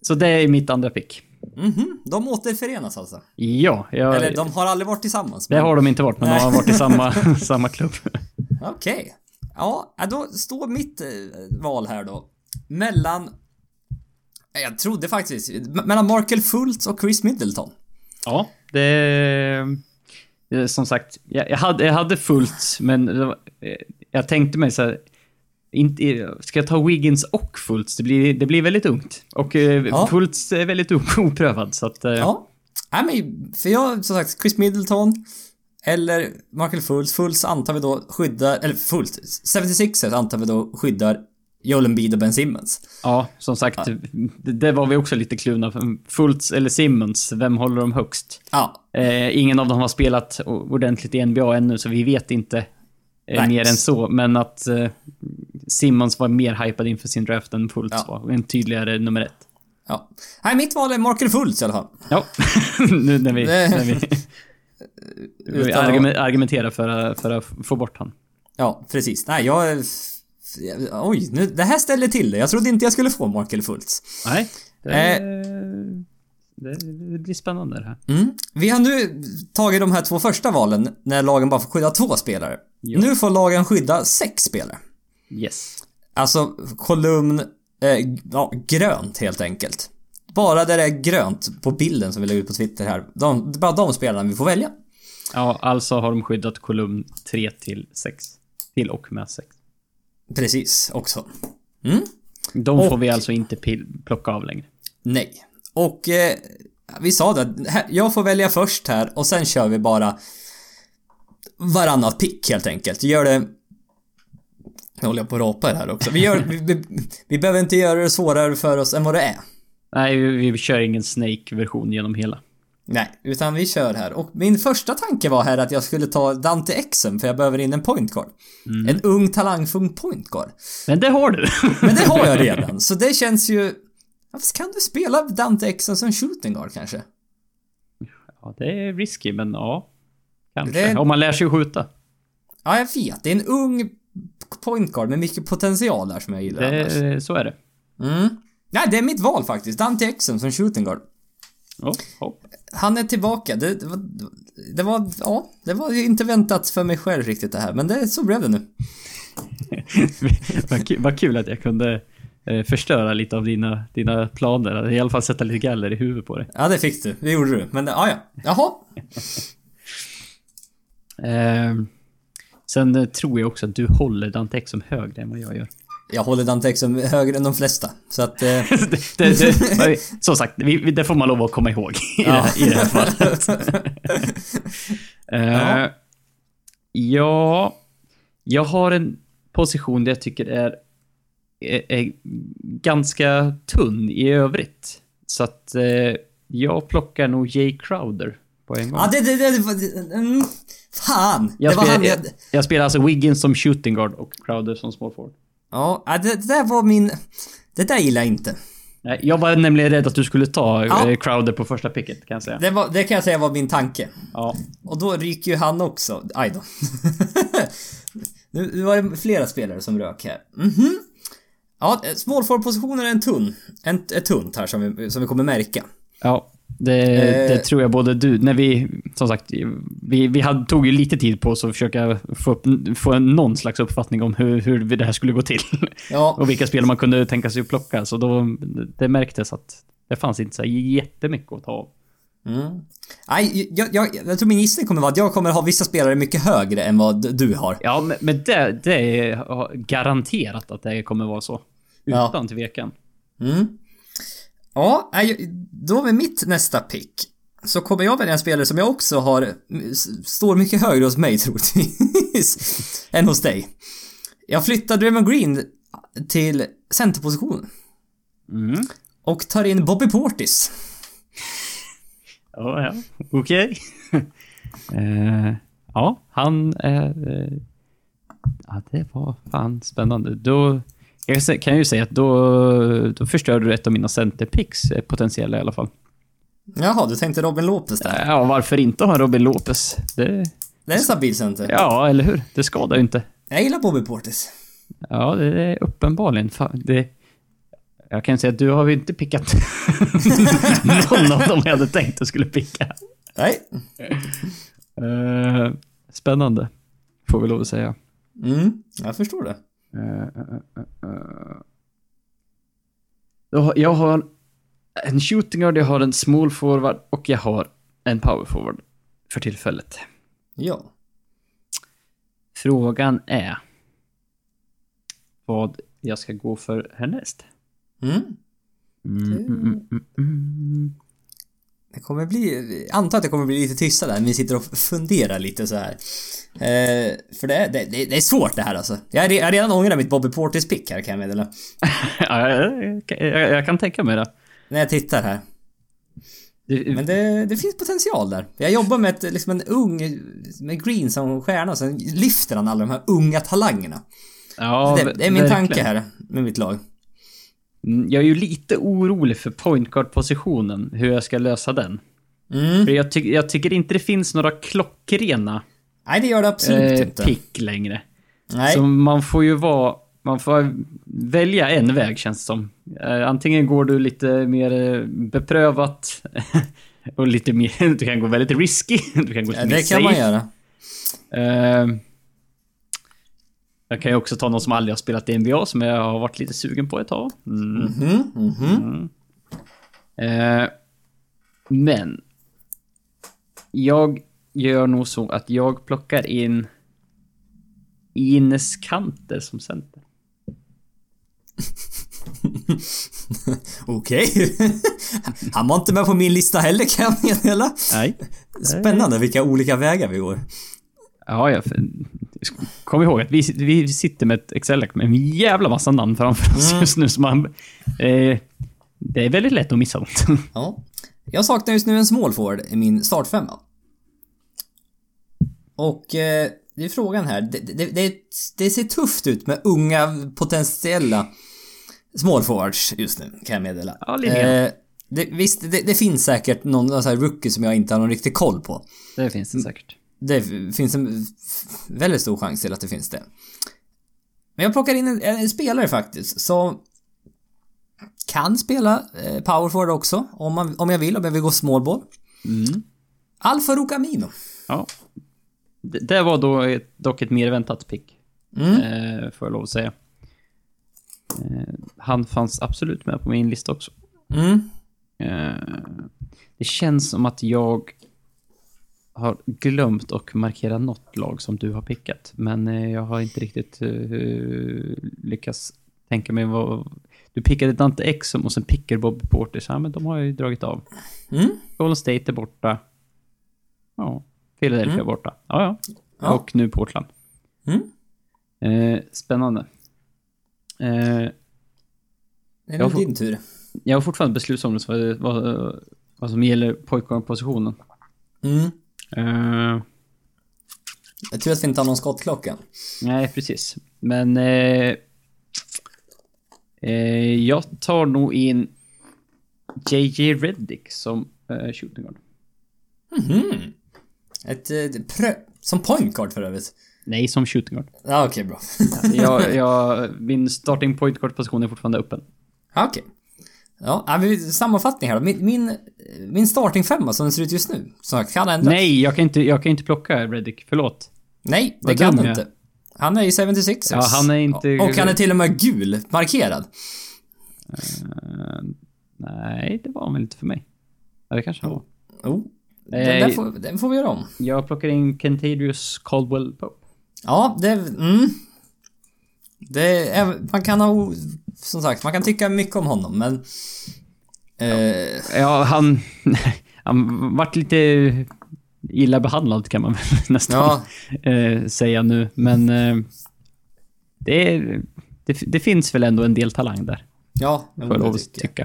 Så det är mitt andra pick. Mhm. De återförenas alltså? Ja, jag, Eller de har aldrig varit tillsammans? det men- har de inte varit, men de har varit i samma, samma klubb. Okej. Ja, ja, då står mitt eh, val här då. Mellan... Jag trodde faktiskt... me- Mellan Markel Fultz och Chris Middleton. Ja, det... som sagt, jag, jag, hade, jag hade fullt, men var, eh, jag tänkte mig så här, inte, ska jag ta Wiggins och Fultz? Det blir, det blir väldigt ungt. Och eh, Ja. Fultz är väldigt oprövad, så att... eh, Ja. Nej men, för jag, som sagt, Chris Middleton eller Markel Fultz. Fultz antar vi då skyddar, eller Fultz, 76ers antar vi då skyddar Joel Embiid och Ben Simmons. Ja, som sagt, det, det var vi också lite kluvna. Fultz eller Simmons, vem håller de högst? Ja, Eh, ingen av dem har spelat ordentligt i NBA ännu, så vi vet inte eh, mer än så. Men att eh, Simmons var mer hypad inför sin draft än Fultz Ja. var. En tydligare nummer ett. ja. Nej, mitt val är Markel Fultz i alla fall. Ja, nu när vi, när vi, vi argumenterar för, att- för att få bort han. Ja, precis. Nej, jag... Oj, nu, det här ställer till det. Jag trodde inte jag skulle få Markel Fultz. Nej, det, Eh. det, det blir spännande det här. Mm. Vi har nu tagit de här två första valen när lagen bara får skydda två spelare. Ja. Nu får lagen skydda sex spelare. Yes. Alltså kolumn... Eh, ja, grönt helt enkelt. Bara där det är grönt på bilden som vi lägger ut på Twitter här. De, bara de spelarna vi får välja. Ja, alltså har de skyddat kolumn 3 till 6. Till och med 6. Precis, också. Mm? De får Och- vi alltså inte plocka av längre. Nej. Och eh, vi sa det, jag får välja först här och sen kör vi bara varannat pick helt enkelt. Gör det... Nu håller jag på att rapa här också. Vi, gör, vi, vi, vi behöver inte göra det svårare för oss än vad det är. Nej, vi, vi kör ingen Snake-version genom hela. Nej, utan vi kör här. Och min första tanke var här att jag skulle ta Dante Exum för jag behöver in en point guard. En ung talangfull point guard. Men det har du! Men det har jag redan, så det känns ju... Kan du spela Dante Exum som shooting guard kanske? ja, det är risky, men ja. Kanske. Är- Om man lär sig att skjuta. Ja, jag vet. Det är en ung point guard med mycket potential där som jag gillar annars. Det, så är det. Mm. Nej, det är mitt val faktiskt. Dante Exum som shooting guard. Oh, oh. Han är tillbaka. Det, det, var, det var... Ja, det var inte väntat för mig själv riktigt det här, men det, så blev det nu. vad, kul, vad kul att jag kunde eh, förstöra lite av dina, dina planer. I alla fall sätta lite galler i huvudet på dig. Ja, det fick du. Det gjorde du. Men ja, ja. Jaha. Eh, sen tror jag också att du håller Dante Exum högre än vad jag gör. Jag håller Dante Exum högre än de flesta. Så att... Eh, det, det, det, som sagt, det får man lov att komma ihåg i, det, här, i det här fallet. Eh, Ja. ja, jag har en position där jag tycker är, är, är ganska tunn i övrigt. Så att eh, jag plockar nog Jay Crowder på en gång. ja, det... det, det, det mm, fan! jag, det var spelar, han jag... jag spelar alltså Wiggins som shooting guard och Crowder som small forward. Ja, ja, det, det där var min... Det där gillar jag inte. Jag var nämligen rädd att du skulle ta Ja. eh, Crowder på första picket, kan jag säga. Det, var, det kan jag säga var min tanke. Ja. Och då ryker ju han också. Aj då. nu, nu var det flera spelare som rök här. Mhm. Ja, smallforward-positionen är en tunn. En, ett tunt här som vi, som vi kommer märka. Ja, det, Eh. det tror jag både du... När vi, som sagt, vi, vi hade, tog ju lite tid på oss att försöka få, upp, få någon slags uppfattning om hur, hur det här skulle gå till. Ja, och vilka spel man kunde tänka sig att plocka. Så då, det märktes att det fanns inte så jättemycket att ta av. Mm. Nej, jag, jag, jag tror min gissning kommer vara att jag kommer ha vissa spelare mycket högre än vad du har. Ja, men, men det, det är garanterat att det kommer vara så. Ja. Utan tvekan. Mm. Ja, då är mitt nästa pick. så kommer jag välja en spelare som jag också har, står mycket högre hos mig troligtvis, än hos dig. Jag flyttar Draymond Green till centerpositionen. Mm. Och tar in Bobby Portis. Ja, ja. Okej. Eh, ja, han är... eh, ja, det var fan spännande. Då jag kan ju säga att då, då förstörde du ett av mina centerpicks, eh, potentiella i alla fall. Jaha, du tänkte Robin Lopez där. Ja, varför inte ha Robin Lopez? Det, Det är en stabil center. ja, eller hur? Det skadar ju inte. Jag gillar Bobby Portis. Ja, det är uppenbarligen. Fan, det, jag kan säga att du har ju inte pickat någon av dem jag hade tänkt att jag skulle picka. Nej. Eh, spännande, får vi lov att säga. Mm, jag förstår det. Eh, eh, eh. Jag har- Jag har en shooting guard, jag har en small forward och jag har en power forward för tillfället. Ja. Frågan är vad jag ska gå för härnäst. Mm. Mm, mm, mm, mm, mm. Det kommer bli, antar att det kommer bli lite tystare där, vi sitter och funderar lite så här. Eh, för det, det, det, är svårt det här alltså. Jag har jag redan ångrat mitt Bobby Portis pick här kan jag meddela. Ja, jag, jag, jag kan tänka mig det. När jag tittar här. Men det, det finns potential där. Jag jobbar med ett, liksom en ung, med Green som stjärna, sen lyfter han alla de här unga talangerna. ja, det, det är min verkligen. tanke här med mitt lag. Mm, Jag är ju lite orolig för point guard-positionen, hur jag ska lösa den. Mm. För jag, ty jag tycker inte det finns några klockrena Nej, det gör det absolut eh, inte. pick längre. Nej. Så man får ju vara... Man får välja en väg känns det som. Eh, antingen går du lite mer eh, beprövat och lite mer... Du kan gå väldigt risky. Du kan gå lite Ja, mer det kan safe. man göra. Eh, jag kan ju också ta någon som aldrig har spelat NBA som jag har varit lite sugen på ett tag. Mm. Mhm, mhm. Eh, men... Jag gör nog så att jag plockar in Ines Kanter som center. Okej. Han var inte med på min lista heller kan jag meddela. Nej. Spännande vilka olika vägar vi går. Ja, ja. för- Kom ihåg att vi, vi sitter med ett excel med en jävla massa namn framför oss just nu. Så man, eh, det är väldigt lätt att missa något. Ja. Jag saknar just nu en small forward i min startfemma. Och eh, det är frågan här. Det, det, det, det ser tufft ut med unga potentiella small forwards just nu, kan jag meddela. Ja, eh, det, Visst, det, finns säkert någon, någon rookie som jag inte har någon riktig koll på. Det finns det säkert. Det finns en väldigt stor chans till att det finns det. Men jag plockar in en, en spelare faktiskt som kan spela eh, power forward också om, man, om jag vill, om jag vill gå small ball. Mm. Alfa Rucamino. Ja. Det, det var då ett, dock ett mer väntat pick. Mm. Eh, får jag lov att säga. Eh, han fanns absolut med på min lista också. Mm. Eh, det känns som att jag har glömt och markera något lag som du har pickat. Men eh, jag har inte riktigt eh, lyckats tänka mig vad... Du pickade Dante Exum och sen pickar Bobby Portis. Ja, men de har jag ju dragit av. Mm. Golden State är borta. Ja. Philadelphia är borta. Ja, ja. Ja. Och nu Portland. Mm. Eh, spännande. Eh, Det är Jag får- din tur. jag har fortfarande beslutsångest vad, vad, vad som gäller pojkpositionen. Mm. Uh, Jag tror att vi inte har någon skottklocka. nej, precis. Men... Eh, eh, jag tar nog in JJ Reddick som eh, shooting guard. Mhm. Ett, eh, prö- som point guard för övrigt. Nej, som shooting guard. Ja, okej, bra. jag, jag, min starting point guard position är fortfarande öppen. Okej. Ja, ja, sammanfattning här då. Min, min, min starting femma som den ser ut just nu. Som kan ändras. Nej, jag kan inte, jag kan inte plocka Reddick. Förlåt. Nej, det Vad kan du inte. Han är i 76ers. Ja, han är inte- Och han är till och med gul, markerad. Eh, nej, det var han väl inte för mig. Ja, det kanske han var. Oh. Den, den, får, den får vi göra om. Jag plockar in Kentarius Caldwell Pope. Ja, det... Mm. Det är, man kan ha... Som sagt, man kan tycka mycket om honom, men... Eh, Ja, han... han vart lite illa behandlad kan man väl nästan Ja, eh, säga nu. Men eh, det, är- det, det finns väl ändå en del talang där, ja. får jag det lov att tycka.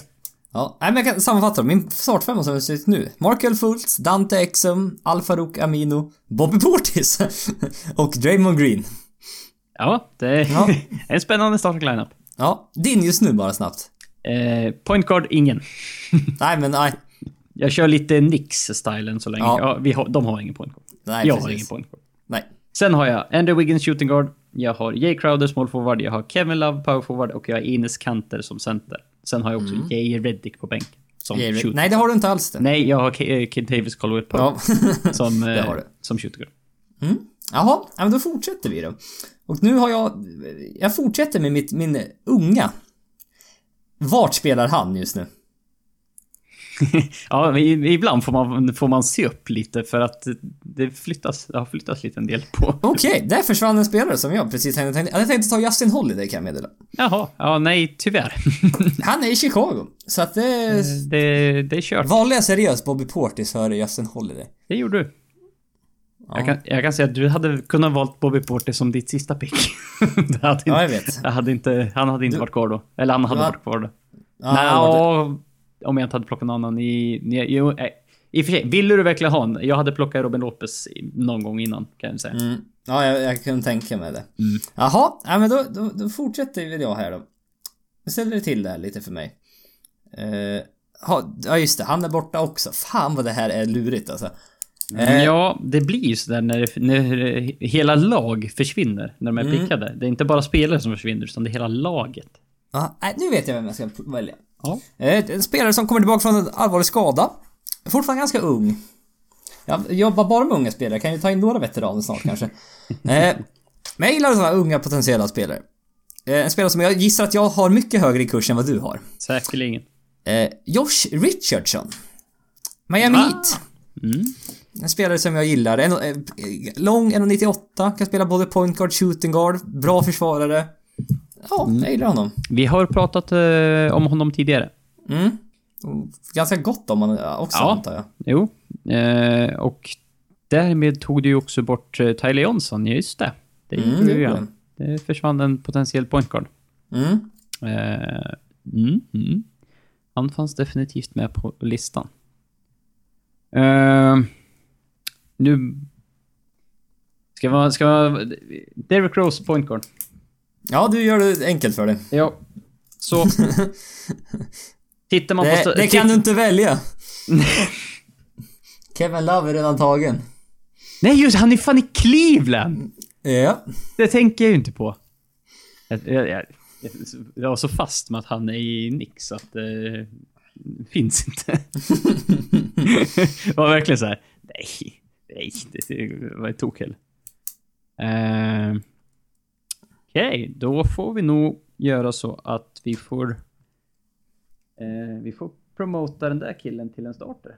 Ja, nej, men jag kan sammanfatta dem. Min startfemma som det ser ut nu. Markel Fultz, Dante Exum, Alfarouk Amino, Bobby Portis och Draymond Green. Ja, det är Ja. en spännande starting lineup. Ja, din just nu bara snabbt. Eh, point guard, ingen. Nej, men nej. Jag kör lite Nix-stylen så länge. Ja. Ja. vi har, de har ingen point guard. Nej, jag precis. har ingen point guard. Nej. Sen har jag Andrew Wiggins shooting guard. Jag har Jay Crowder small forward. Jag har Kevin Love power forward och jag har Ines Kanter som center. Sen har jag också Jay Reddick på bänken. Som Jay- shooting. Nej, det har du inte alls det. Nej, jag har K- eh, Kid Davis Colwell på Ja. som, eh, som shooting guard. Jaha, ja, då fortsätter vi då. Och nu har jag... Jag fortsätter med mitt, min unga. Vart spelar han just nu? ja, ibland får man, får man se upp lite för att det flyttas, det har flyttats lite en del på. Okej, där försvann en spelare som jag precis hade tänkt... Jag hade tänkt ta Justin Holiday kan jag meddela. Jaha, ja nej tyvärr. Han är i Chicago. Så att det... det, det är kört. Valde jag seriöst Bobby Portis före Justin Holiday? Det gjorde du. Jag, kan, jag kan säga att du hade kunnat valt Bobby Porter som ditt sista pick. det hade inte, Ja, jag vet. jag hade inte, han hade inte Du- varit kvar då. Eller han hade Va? varit kvar då. Ja, var det. om jag inte hade plockat någon annan i... i jo, nej. I och för sig, ville du verkligen ha en? Jag hade plockat Robin Lopez i- någon gång innan, kan jag säga. Mm. Ja, jag, jag kunde tänka mig det. Jaha, ja, men då, då, då fortsätter vi jag här då. Jag ställer till det här lite för mig. Eh, ha, ja, just det. Han är borta också. Fan vad det här är lurigt alltså. Eh, Ja, det blir ju sådär när, det- när hela lag försvinner när de är Mm. pickade. Det är inte bara spelare som försvinner, utan det är hela laget. ja, nej, nu vet jag vem jag ska välja. Ja. Eh, En spelare som kommer tillbaka från en allvarlig skada. Fortfarande ganska ung. Jag jobbar bara med unga spelare, kan ju ta in några veteraner snart kanske. Eh, Men jag gillar sådana här unga potentiella spelare. En spelare som jag gissar att jag har mycket högre i kurs än vad du har. Säkerligen. Josh Richardson. Miami Ah. Heat. Mm. En spelare som jag gillar. En, eh, lång, 1,98. Kan spela både point guard, shooting guard. Bra försvarare. Ja, Mm. jag gillar honom. Vi har pratat eh, om honom tidigare. Mm. Ganska gott om honom också Ja. antar jag. Jo. Eh, och därmed tog du ju också bort eh, Tyler Johnson, just det. Det Mm, gjorde du ja. Det försvann en potentiell point guard. Mm. Eh, mm, mm. Han fanns definitivt med på listan. Eh, nu... Ska man... Ska man... Derrick Rose, point guard. Ja, du gör det enkelt för dig. Ja. Så... Tittar man på... Det, sta- det kan du inte välja. Kevin Love är redan tagen. Nej just han är fan i Cleveland! Ja. Det tänker jag ju inte på. Jag, jag, jag, jag var så fast med att han är i Nix att det finns inte. det var verkligen så här. Nej, nej, det, var ett tok heller. Uh, Okej, då får vi nog göra så att vi får... eh, vi får promota den där killen till en starter.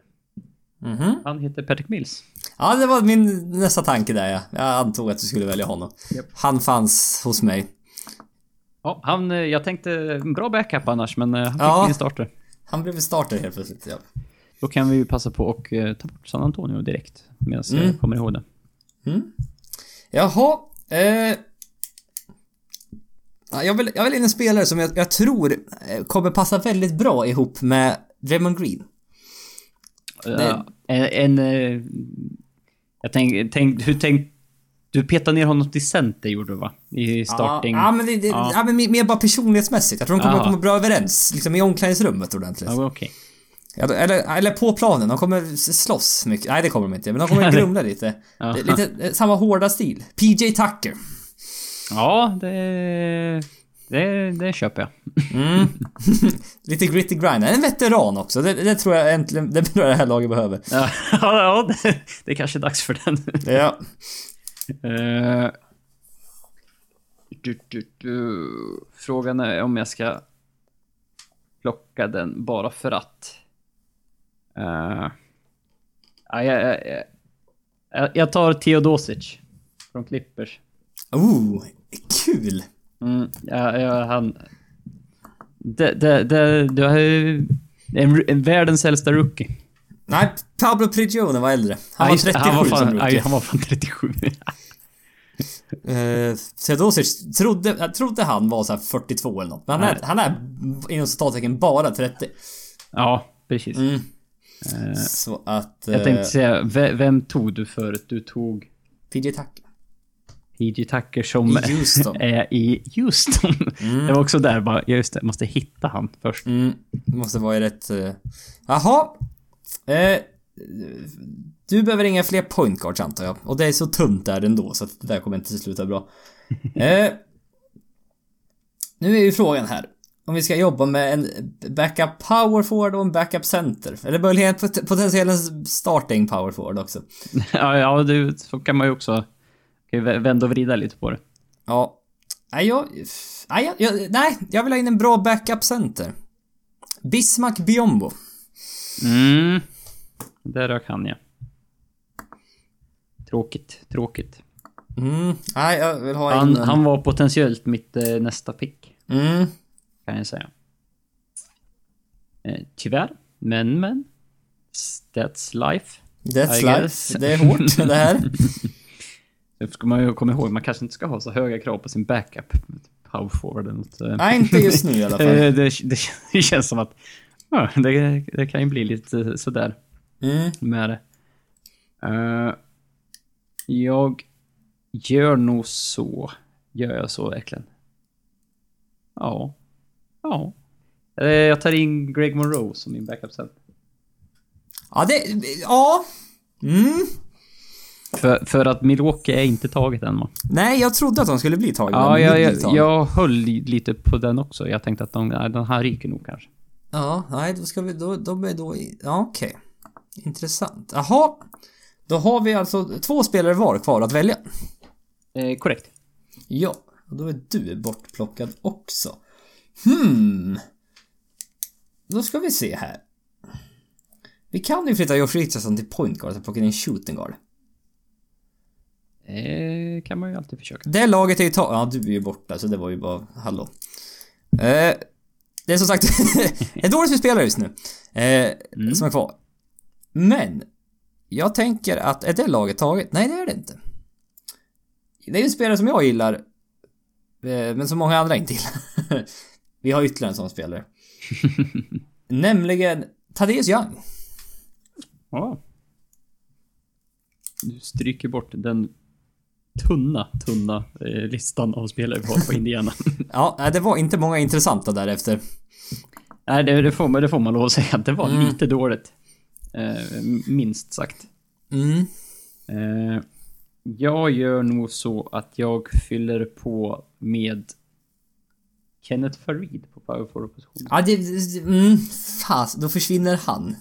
Mhm. Han heter Patrick Mills. Ja, det var min nästa tanke där ja. Jag antog att du skulle välja honom. Japp. Han fanns hos mig. Ja, han, eh, jag tänkte bra backup annars, men eh, han fick Ja. en starter. Han blev starter helt plötsligt. Ja. Då kan vi ju passa på och eh, ta bort San Antonio direkt. Medan Mm. jag kommer ihåg det. Jaha. Eh, ja, jag, vill, jag vill in en spelare som jag, jag tror eh, kommer passa väldigt bra ihop med Draymond Green. Ja, en... en eh, jag tänk, tänk, hur tänk, Du petade ner honom till center gjorde du va? I starting. Ja, ja men, det, det, Ja. ja. men mer- bara personlighetsmässigt. Jag tror de kommer Aha. komma bra överens. Liksom i omklädningsrummet ordentligt. Ja, okej. Ja, eller, eller på planen. De kommer slåss mycket. Nej, det kommer de inte. Men de kommer grumla lite. Ja. Lite eh, samma hårda stil. PJ Tucker. Ja, det... Det, det köper jag. Mm. lite gritty grind. En veteran också. Det, det tror jag äntligen, det tror jag det här laget behöver. Ja, ja det, det är kanske är dags för den. Ja. Eh, du, du, du. Frågan är om jag ska plocka den bara för att. Uh, ja, jag, jag, jag, tar Theodosic från Clippers. Oh, kul. Mm, ja, ja, han... Det, det, är en, en världens äldsta rookie. Nej, Pablo Prigione var äldre. Han Ja, var just det, 37 han var som fan, rookie. ja, han var fan 37. Eh, Theodosic trodde, trodde han var så här 42 eller något. Men han är, han är inom citattecken bara 30. ja, precis. Mm. Eh, Så att... jag eh, tänkte säga, ve- vem tog du förut? Du tog PJ Tucker. PJ Tucker som I Houston. är i Houston. Det var också där bara, just det, måste hitta han först. Mm, det måste vara i rätt... eh, Jaha. Eh, du behöver inga fler point guards antar jag. Och det är så tunt där ändå så att det där kommer inte sluta bra. Eh, nu är ju frågan här. Om vi ska jobba med en backup power forward och en backup center. Eller möjligen pot- potentiellt en starting power forward också. Ja, ja det, så kan man ju också kan ju vä- vända och vrida lite på det. Ja. Nej, jag... Nej, jag, nej, jag vill ha in en bra backup center. Bismarck Biombo. Mm. Där rök han ja. Tråkigt, tråkigt. Mm, nej, jag vill ha in Han, en... han var potentiellt mitt eh, nästa pick, Mm. Kan jag säga. Eh, tyvärr, men men. That's life. That's I life. guess. Det är hårt det här. Det ska man ju komma ihåg, man kanske inte ska ha så höga krav på sin backup. Power forward eller något. eh. Nej, inte just nu i alla fall. Eh, det, det, det känns som att ja, det, det kan ju bli lite sådär Mm. med det. Eh, jag gör nog så. Gör jag så verkligen? Ja. Ja. Eh, Jag tar in Greg Monroe som min backup sen. Ja, det... Ja. Mm. För, för att Milwaukee är inte taget än va? Nej, jag trodde att de skulle bli tagna. Ja, jag, jag, jag höll li- lite på den också. Jag tänkte att de, den här ryker nog kanske. Ja, nej, då ska vi... Då, de är då... Ja, okej. Intressant. Jaha. Då har vi alltså två spelare var kvar att välja. Eh, korrekt. Ja, och då är du bortplockad också. Hmm. Då ska vi se här. Vi kan ju flytta Josh Richardson till point guard och plocka in en shooting guard. Eh, kan man ju alltid försöka. Det laget är ju ta- Ja, du är ju borta så det var ju bara... Hallå. Eh, det är som sagt ett dåligt med spelare just nu. Eh, Som är kvar. Men. Jag tänker att är det laget taget? Nej, det är det inte. Det är ju spelare som jag gillar. Eh, men som många andra inte gillar. Vi har ytterligare en sån spelare. Nämligen Thaddeus Young. Ja. Du stryker bort den tunna, tunna eh, listan av spelare vi har på Indiana. Ja, det var inte många intressanta därefter. Nej, det, det, får man, det får man lov att säga. Det var lite dåligt. Eh, minst sagt. Mm. Eh, jag gör nog så att jag fyller på med Kenneth Farid på power forward-positionen. Ja, det... det- Mm, fas, då försvinner han.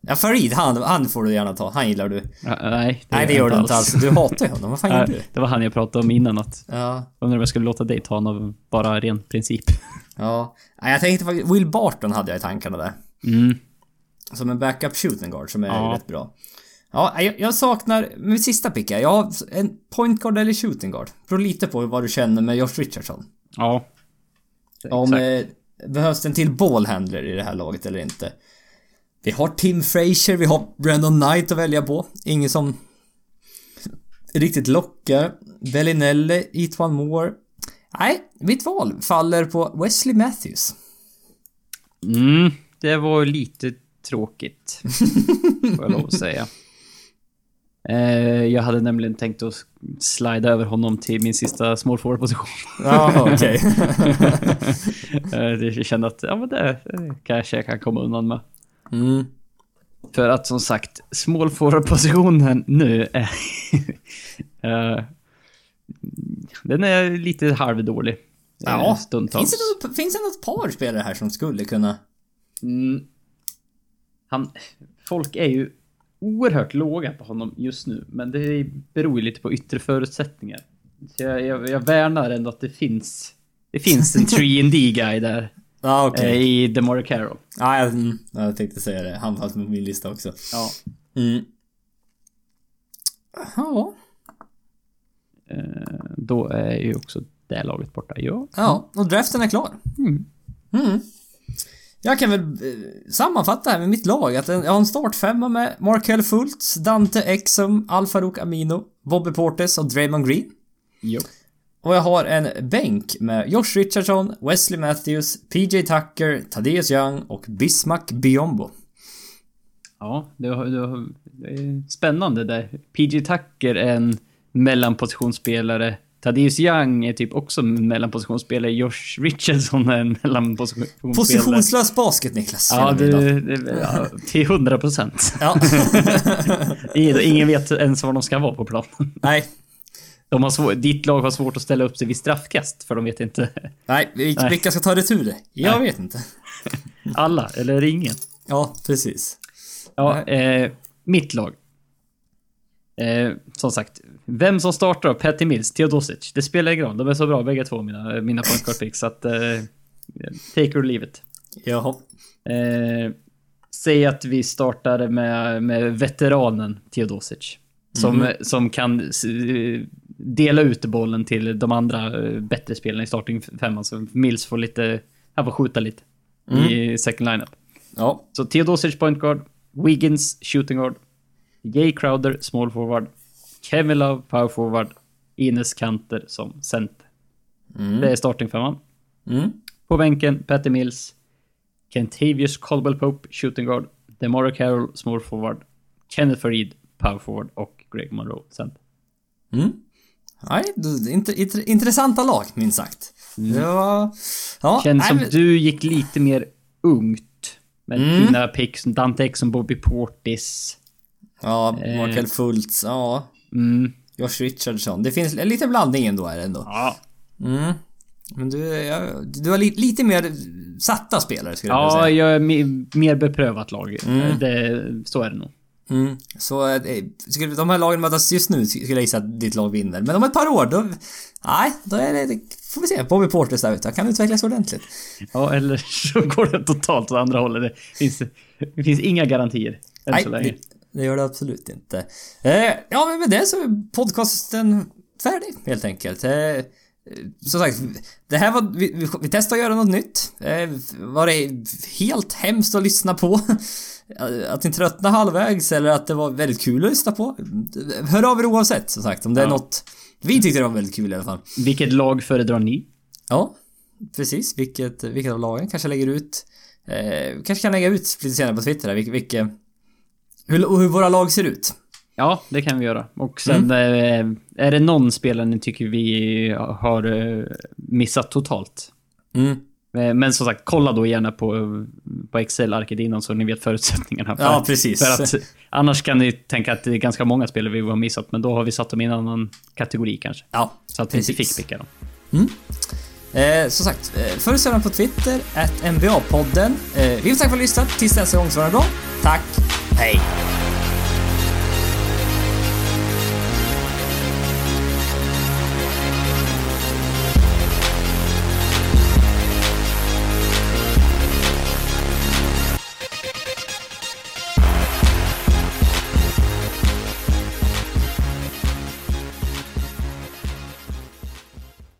Ja, Farid, han, han får du gärna ta. Han gillar du. Ja, nej, Nej, det gör du inte alls. Du hatar ju honom. Vad fan gör du? Det var han jag pratade om innan att Ja. undrar om jag skulle låta dig ta honom av bara ren princip. Ja. Jag tänkte faktiskt... Will Barton hade jag i tankarna där. Mm. Som en backup shooting guard som är Ja. rätt bra. Ja, jag, jag saknar... Min sista pick här. Jag har en point guard eller shooting guard. Beror lite på vad du känner med Josh Richardson. Ja. Om eh, behövs en till ballhandler i det här laget eller inte. Vi har Tim Frazier, vi har Brandon Knight att välja på. Ingen som riktigt lockar. Bellinelli, Etwan Moore. Nej, mitt val faller på Wesley Matthews. Mm, det var lite tråkigt. får jag lov att säga. Eh, jag hade nämligen tänkt att slida över honom till min sista small forward position. Ja, okej. Eh, det kände att, ja men det eh, kanske jag kan komma undan med. Mm. För att som sagt, small forward positionen nu är... eh, den är lite halvdålig. Ja, stundtals. finns det, något, finns det något par spelare här som skulle kunna... Mm. Han, folk är ju oerhört låga på honom just nu, men det beror ju lite på yttre förutsättningar. Så jag, jag, jag värnar ändå att det finns, det finns en 3D guy där Ja, okej. eh, i DeMar Carroll. Ja, jag, mm, jag tänkte säga det. Han fanns med på min lista också. Ja. Mm. Ja. Eh, då är ju också det laget borta. Ja. Ja, och draften är klar. Mm. Mm. Jag kan väl eh, sammanfatta här med mitt lag att jag har en startfemma med Markel Fultz, Dante Exum, Alfarouk Amino, Bobby Portes och Draymond Green. Jo. Och jag har en bänk med Josh Richardson, Wesley Matthews, PJ Tucker, Thaddeus Young och Bismack Biombo. Ja, det, har, det, har, det är spännande där. PG Tucker är en mellanpositionsspelare. Thaddeus Young är typ också mellanpositionsspelare. Josh Richardson är en mellanpositionsspelare. Positionslös basket, Niklas. Ja, tiden. det, ja, till 100 procent. Ja. Ingen vet ens var de ska vara på planen. Nej. De har svår, ditt lag har svårt att ställa upp sig vid straffkast, för de vet inte. Nej, vil- Nej. vilka ska ta retur? Jag Nej. vet inte. Alla, eller ingen. Ja, precis. Ja, eh, mitt lag. Eh, som sagt, vem som startar då? Patty Mills, Theodosic. Det spelar ingen roll. De är så bra bägge två, mina, mina point guard picks. Så att... Eh, take or leave it. Jaha. Eh, säg att vi startar med, med veteranen Theodosic. Som, som kan dela ut bollen till de andra eh, bättre spelarna i starting femman. Så Mills får lite... Han får skjuta lite. I second lineup. Ja. Så Theodosic point guard, Wiggins shooting guard, Jay Crowder small forward, Kevin Love power forward, Ines Kanter som center. Det är starting femman. Mm. På bänken Patty Mills, Kentavious Caldwell Pope shooting guard, DeMario Carroll small forward, Kenneth Farid power forward och Greg Monroe center. Mm. Nej, du- int- int- intressanta lag, minst sagt. Det var... Ja, Känns som du gick lite mer ungt. Med Mm. dina picks, Dante Exum, Bobby Portis. Ja, Eh. Markel Fultz, ja. Mm. Josh Richardson. Det finns lite blandning ändå är det ändå. Ja, Mm. Men du, ja, du har li, lite mer satta spelare skulle jag vilja Ja, säga. jag är me- mer beprövat lag. Mm. Det, så är det nog. Mm. Så eh, skulle de här lagen mötas just nu skulle jag gissa att ditt lag vinner. Men om ett par år då... Nej, då är det... får vi se. Bobby Porters där ute. Kan utvecklas ordentligt. Ja, eller så går det totalt åt andra hållet. Det finns, det finns inga garantier än Nej, så länge. Det, gör det absolut inte. Eh, ja, men med det så är podcasten färdig helt enkelt. Eh, eh, som sagt, det här var... Vi, vi, vi testade att göra något nytt. Eh, var det helt hemskt att lyssna på? Att ni tröttnade halvvägs eller att det var väldigt kul att lyssna på? Hör av er oavsett som sagt om det är Ja. något... Vi tyckte det var väldigt kul i alla fall. Vilket lag föredrar ni? Ja, precis. Vilket, vilket av lagen kanske lägger ut... Eh, kanske kan lägga ut lite senare på Twitter här, vilket... vilket hur, hur våra lag ser ut. Ja, det kan vi göra. Och sen Mm. eh, är det någon spelare ni tycker vi har eh, missat totalt? Mm. Eh, Men som sagt, kolla då gärna på, på Excel-arket innan så ni vet förutsättningarna. För, Ja, precis. För att annars kan ni tänka att det är ganska många spelare vi har missat, men då har vi satt dem i en annan kategori kanske. Ja, Så att vi inte Precis. fick picka dem. Eh, som sagt, eh, följ oss gärna på Twitter, at NBA-podden. Eh, vi får tacka för att ni har lyssnat. Tills nästa gång så var det bra. Tack, hej!